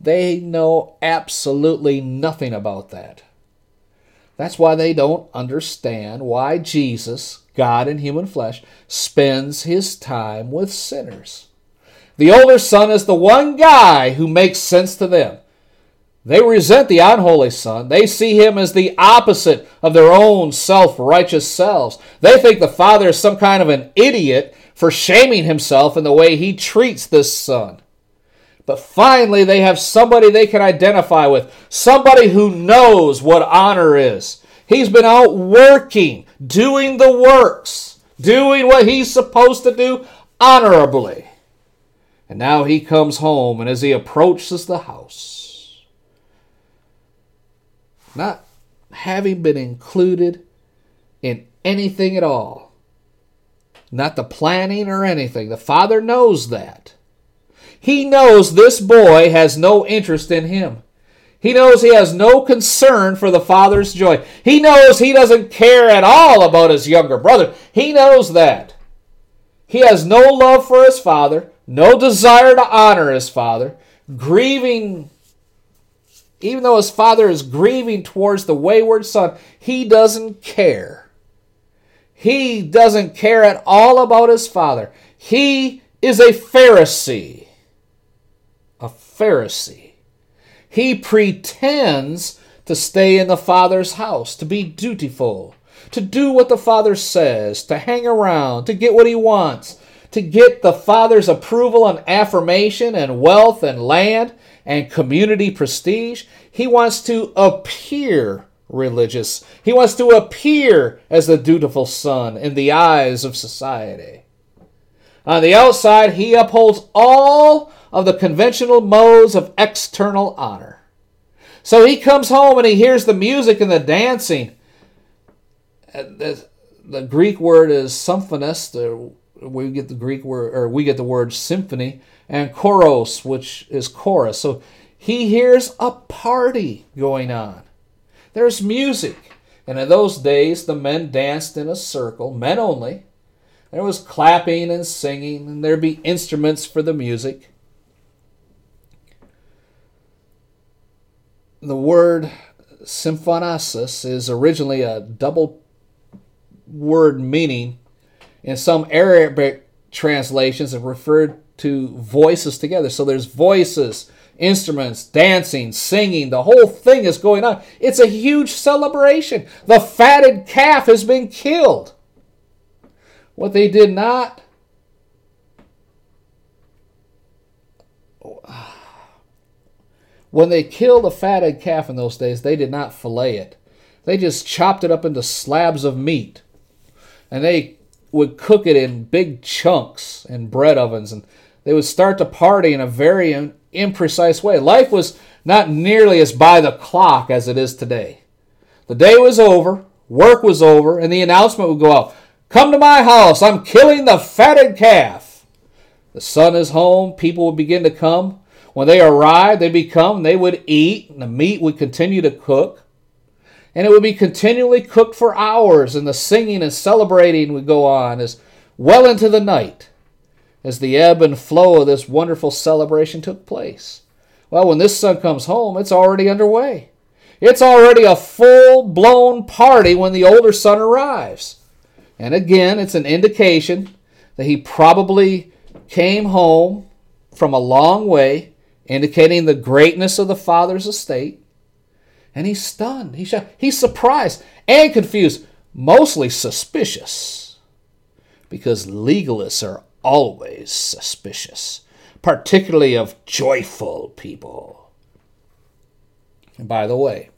They know absolutely nothing about that. That's why they don't understand why Jesus, God in human flesh, spends his time with sinners. The older son is the one guy who makes sense to them. They resent the unholy son. They see him as the opposite of their own self righteous selves. They think the father is some kind of an idiot for shaming himself in the way he treats this son. But finally, they have somebody they can identify with, somebody who knows what honor is. He's been out working, doing the works, doing what he's supposed to do honorably. And now he comes home, and as he approaches the house, not having been included in anything at all, not the planning or anything, the father knows that. He knows this boy has no interest in him. He knows he has no concern for the father's joy. He knows he doesn't care at all about his younger brother. He knows that. He has no love for his father, no desire to honor his father, grieving, even though his father is grieving towards the wayward son, he doesn't care. He doesn't care at all about his father. He is a Pharisee. Pharisee. He pretends to stay in the Father's house, to be dutiful, to do what the Father says, to hang around, to get what he wants, to get the Father's approval and affirmation and wealth and land and community prestige. He wants to appear religious. He wants to appear as the dutiful son in the eyes of society. On the outside, he upholds all of the conventional modes of external honor. So he comes home and he hears the music and the dancing. The, the Greek word is symphonist. We get the Greek word, or we get the word symphony, and choros, which is chorus. So he hears a party going on. There's music. And in those days, the men danced in a circle, men only. There was clapping and singing, and there'd be instruments for the music. The word symphonasis is originally a double word meaning. In some Arabic translations, it referred to voices together. So there's voices, instruments, dancing, singing. The whole thing is going on. It's a huge celebration. The fatted calf has been killed. What they did not When they killed a fatted calf in those days, they did not fillet it. They just chopped it up into slabs of meat. And they would cook it in big chunks in bread ovens. And they would start the party in a very imprecise way. Life was not nearly as by the clock as it is today. The day was over, work was over, and the announcement would go out Come to my house, I'm killing the fatted calf. The son is home, people would begin to come. When they arrived, they become, they would eat, and the meat would continue to cook. And it would be continually cooked for hours, and the singing and celebrating would go on as well into the night as the ebb and flow of this wonderful celebration took place. Well, when this son comes home, it's already underway. It's already a full blown party when the older son arrives. And again, it's an indication that he probably came home from a long way indicating the greatness of the father's estate. And he's stunned. He's, he's surprised and confused, mostly suspicious, because legalists are always suspicious, particularly of joyful people. And by the way,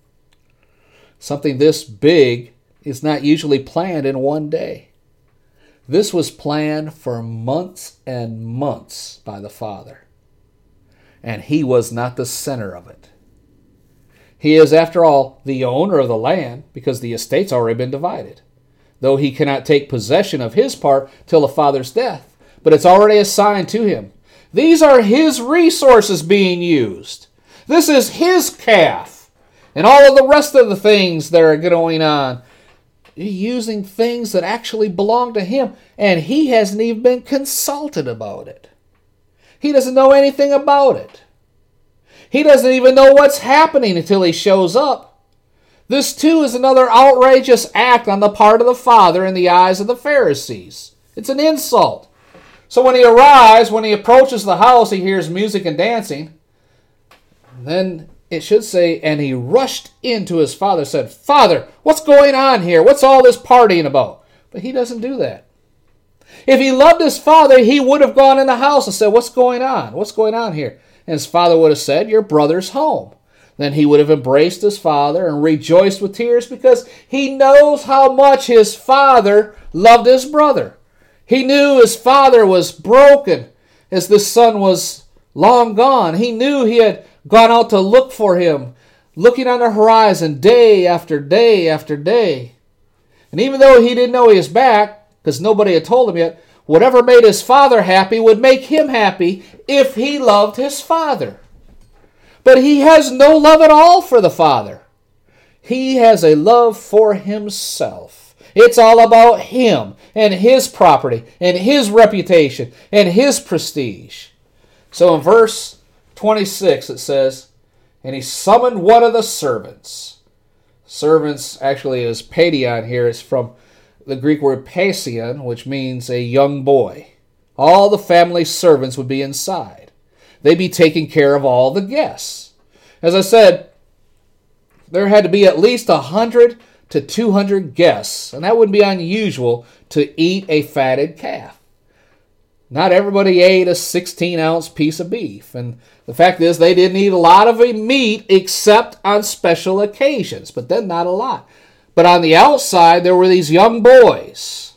something this big is not usually planned in one day. This was planned for months and months by the Father and he was not the center of it. He is, after all, the owner of the land because the estate's already been divided, though he cannot take possession of his part till the father's death, but it's already assigned to him. These are his resources being used. This is his calf, and all of the rest of the things that are going on. Using things that actually belong to him, and he hasn't even been consulted about it. He doesn't know anything about it. He doesn't even know what's happening until he shows up. This, too, is another outrageous act on the part of the Father in the eyes of the Pharisees. It's an insult. So when he arrives, when he approaches the house, he hears music and dancing. Then it should say, and he rushed into his father, said, Father, what's going on here? What's all this partying about? But he doesn't do that. If he loved his father, he would have gone in the house and said, What's going on? What's going on here? And his father would have said, Your brother's home. Then he would have embraced his father and rejoiced with tears because he knows how much his father loved his brother. He knew his father was broken as the son was long gone. He knew he had gone out to look for him, looking on the horizon day after day after day. And even though he didn't know he was back, because nobody had told him yet, whatever made his father happy would make him happy if he loved his father. But he has no love at all for the father. He has a love for himself. It's all about him and his property and his reputation and his prestige. So in verse 26, it says, And he summoned one of the servants. Servants actually is paidion here. It's from the Greek word paision, which means a young boy. All the family servants would be inside. They'd be taking care of all the guests. As I said, there had to be at least a 100 to 200 guests, and that wouldn't be unusual to eat a fatted calf. Not everybody ate a 16 ounce piece of beef, and the fact is, they didn't eat a lot of meat except on special occasions, but then not a lot. But on the outside, there were these young boys.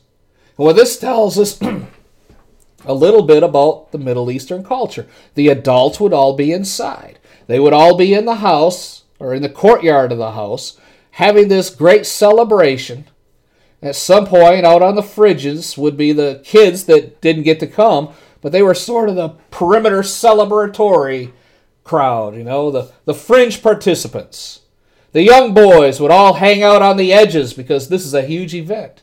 What this tells us a little bit about the Middle Eastern culture. The adults would all be inside, they would all be in the house or in the courtyard of the house having this great celebration. At some point, out on the fridges would be the kids that didn't get to come but they were sort of the perimeter celebratory crowd, you know, the, the fringe participants. The young boys would all hang out on the edges because this is a huge event.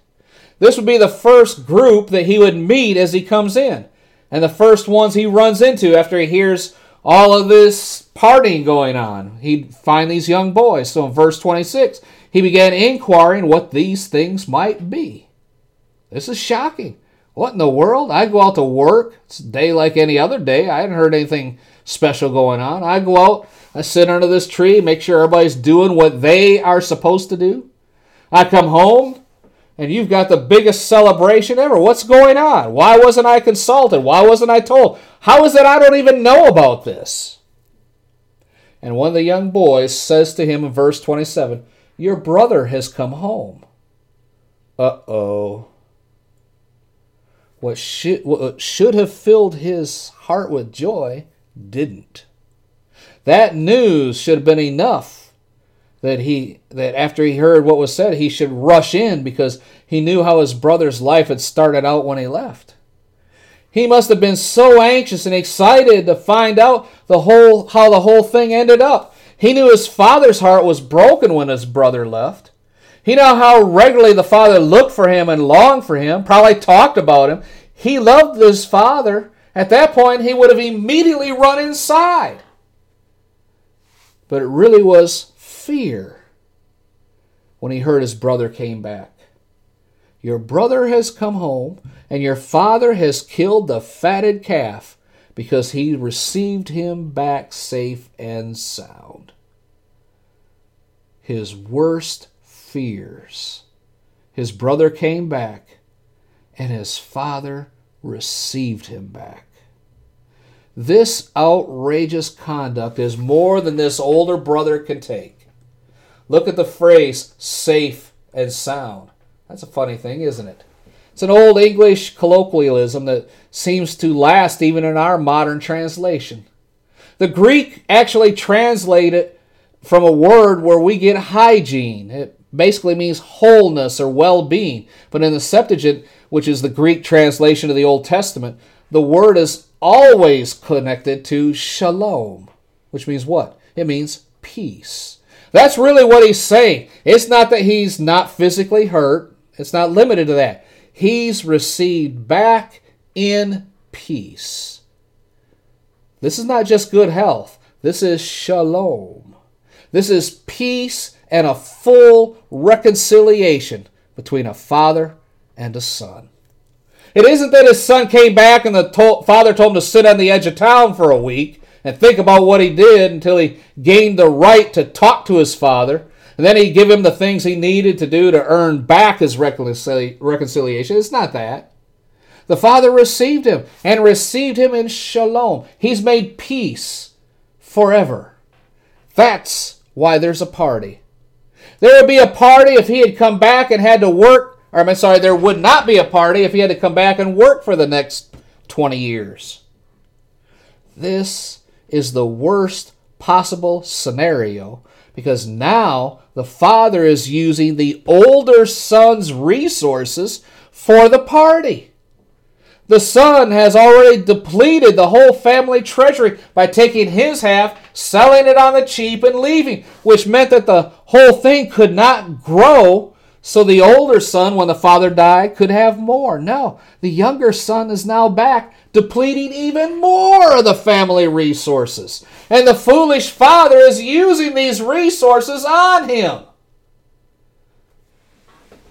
This would be the first group that he would meet as he comes in, and the first ones he runs into after he hears all of this partying going on. He'd find these young boys. So in verse 26, he began inquiring what these things might be. This is shocking. What in the world? I go out to work. It's a day like any other day. I hadn't heard anything special going on. I go out, I sit under this tree, make sure everybody's doing what they are supposed to do. I come home, and you've got the biggest celebration ever. What's going on? Why wasn't I consulted? Why wasn't I told? How is it I don't even know about this? And one of the young boys says to him in verse 27 Your brother has come home. Uh oh. What should, what should have filled his heart with joy didn't. That news should have been enough that he that after he heard what was said, he should rush in because he knew how his brother's life had started out when he left. He must have been so anxious and excited to find out the whole how the whole thing ended up. He knew his father's heart was broken when his brother left. He knew how regularly the father looked for him and longed for him, probably talked about him. He loved his father. At that point, he would have immediately run inside. But it really was fear when he heard his brother came back. Your brother has come home, and your father has killed the fatted calf because he received him back safe and sound. His worst fears. His brother came back, and his father received him back. This outrageous conduct is more than this older brother can take. Look at the phrase safe and sound. That's a funny thing, isn't it? It's an old English colloquialism that seems to last even in our modern translation. The Greek actually translated from a word where we get hygiene. It basically means wholeness or well being. But in the Septuagint, which is the Greek translation of the Old Testament, the word is always connected to shalom, which means what? It means peace. That's really what he's saying. It's not that he's not physically hurt, it's not limited to that. He's received back in peace. This is not just good health. This is shalom. This is peace and a full reconciliation between a father and a son. It isn't that his son came back and the to- father told him to sit on the edge of town for a week and think about what he did until he gained the right to talk to his father. And then he'd give him the things he needed to do to earn back his reconcili- reconciliation. It's not that. The father received him and received him in shalom. He's made peace forever. That's why there's a party. There would be a party if he had come back and had to work, or I'm sorry, there would not be a party if he had to come back and work for the next 20 years. This is the worst possible scenario because now the father is using the older son's resources for the party. The son has already depleted the whole family treasury by taking his half, selling it on the cheap, and leaving, which meant that the whole thing could not grow. So the older son, when the father died, could have more. No, the younger son is now back, depleting even more of the family resources. And the foolish father is using these resources on him.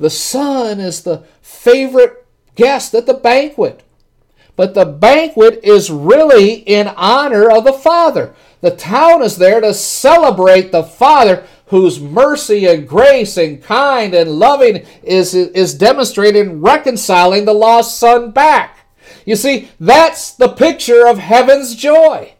The son is the favorite guest at the banquet. But the banquet is really in honor of the Father. The town is there to celebrate the Father whose mercy and grace and kind and loving is, is demonstrated in reconciling the lost son back. You see, that's the picture of heaven's joy.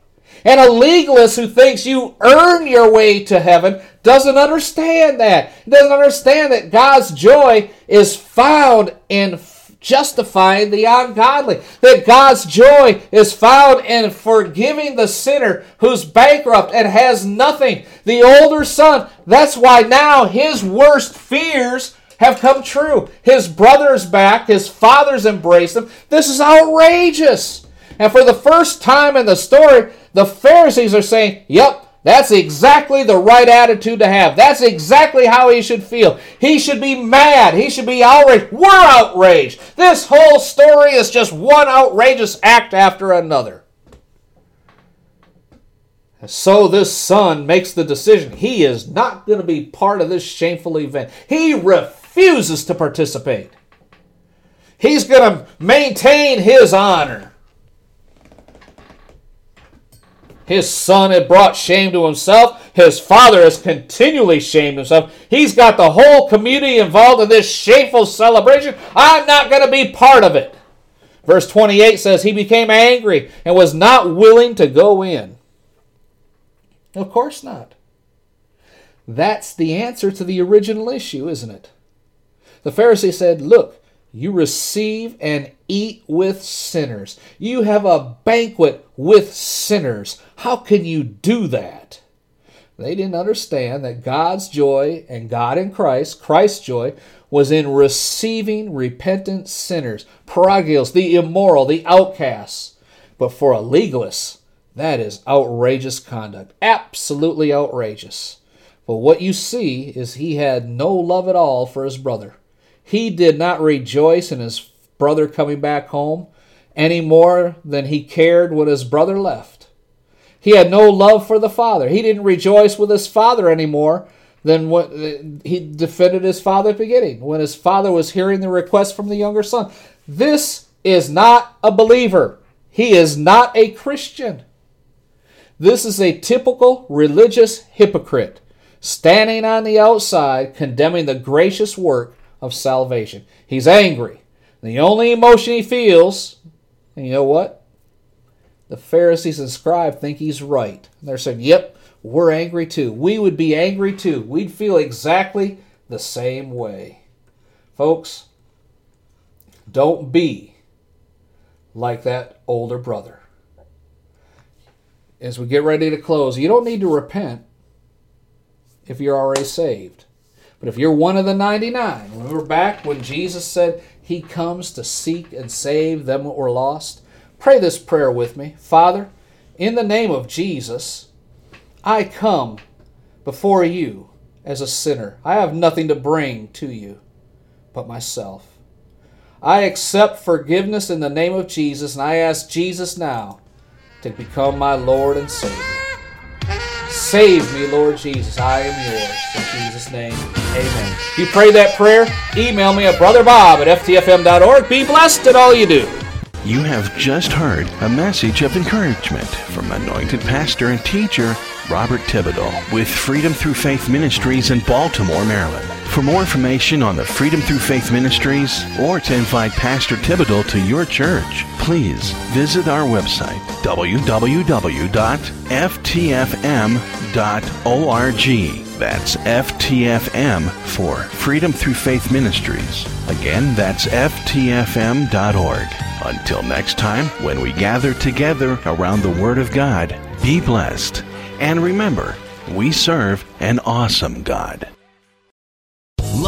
And a legalist who thinks you earn your way to heaven doesn't understand that. Doesn't understand that God's joy is found in justifying the ungodly. That God's joy is found in forgiving the sinner who's bankrupt and has nothing. The older son, that's why now his worst fears have come true. His brother's back, his father's embraced him. This is outrageous. And for the first time in the story, the Pharisees are saying, Yep, that's exactly the right attitude to have. That's exactly how he should feel. He should be mad. He should be outraged. We're outraged. This whole story is just one outrageous act after another. So this son makes the decision. He is not going to be part of this shameful event. He refuses to participate. He's going to maintain his honor. His son had brought shame to himself. His father has continually shamed himself. He's got the whole community involved in this shameful celebration. I'm not going to be part of it. Verse 28 says, He became angry and was not willing to go in. Of course not. That's the answer to the original issue, isn't it? The Pharisee said, Look, you receive and eat with sinners. You have a banquet with sinners. How can you do that? They didn't understand that God's joy and God in Christ, Christ's joy, was in receiving repentant sinners, paragios, the immoral, the outcasts. But for a legalist, that is outrageous conduct. Absolutely outrageous. But what you see is he had no love at all for his brother. He did not rejoice in his brother coming back home any more than he cared when his brother left. He had no love for the father. He didn't rejoice with his father anymore than what he defended his father at the beginning when his father was hearing the request from the younger son. This is not a believer. He is not a Christian. This is a typical religious hypocrite standing on the outside condemning the gracious work of salvation. He's angry. The only emotion he feels, and you know what? The Pharisees and scribes think he's right. And they're saying, yep, we're angry too. We would be angry too. We'd feel exactly the same way. Folks, don't be like that older brother. As we get ready to close, you don't need to repent if you're already saved. But if you're one of the 99, remember back when Jesus said he comes to seek and save them that were lost? Pray this prayer with me. Father, in the name of Jesus, I come before you as a sinner. I have nothing to bring to you but myself. I accept forgiveness in the name of Jesus, and I ask Jesus now to become my Lord and Savior. Save me, Lord Jesus. I am yours. In Jesus' name, amen. If you pray that prayer, email me at brotherbob at ftfm.org. Be blessed in all you do. You have just heard a message of encouragement from anointed pastor and teacher Robert Thibodeau with Freedom Through Faith Ministries in Baltimore, Maryland. For more information on the Freedom Through Faith Ministries or to invite Pastor Thibodeau to your church, please visit our website www.ftfm.org. That's FTFM for Freedom Through Faith Ministries. Again, that's FTFM.org. Until next time, when we gather together around the Word of God, be blessed. And remember, we serve an awesome God.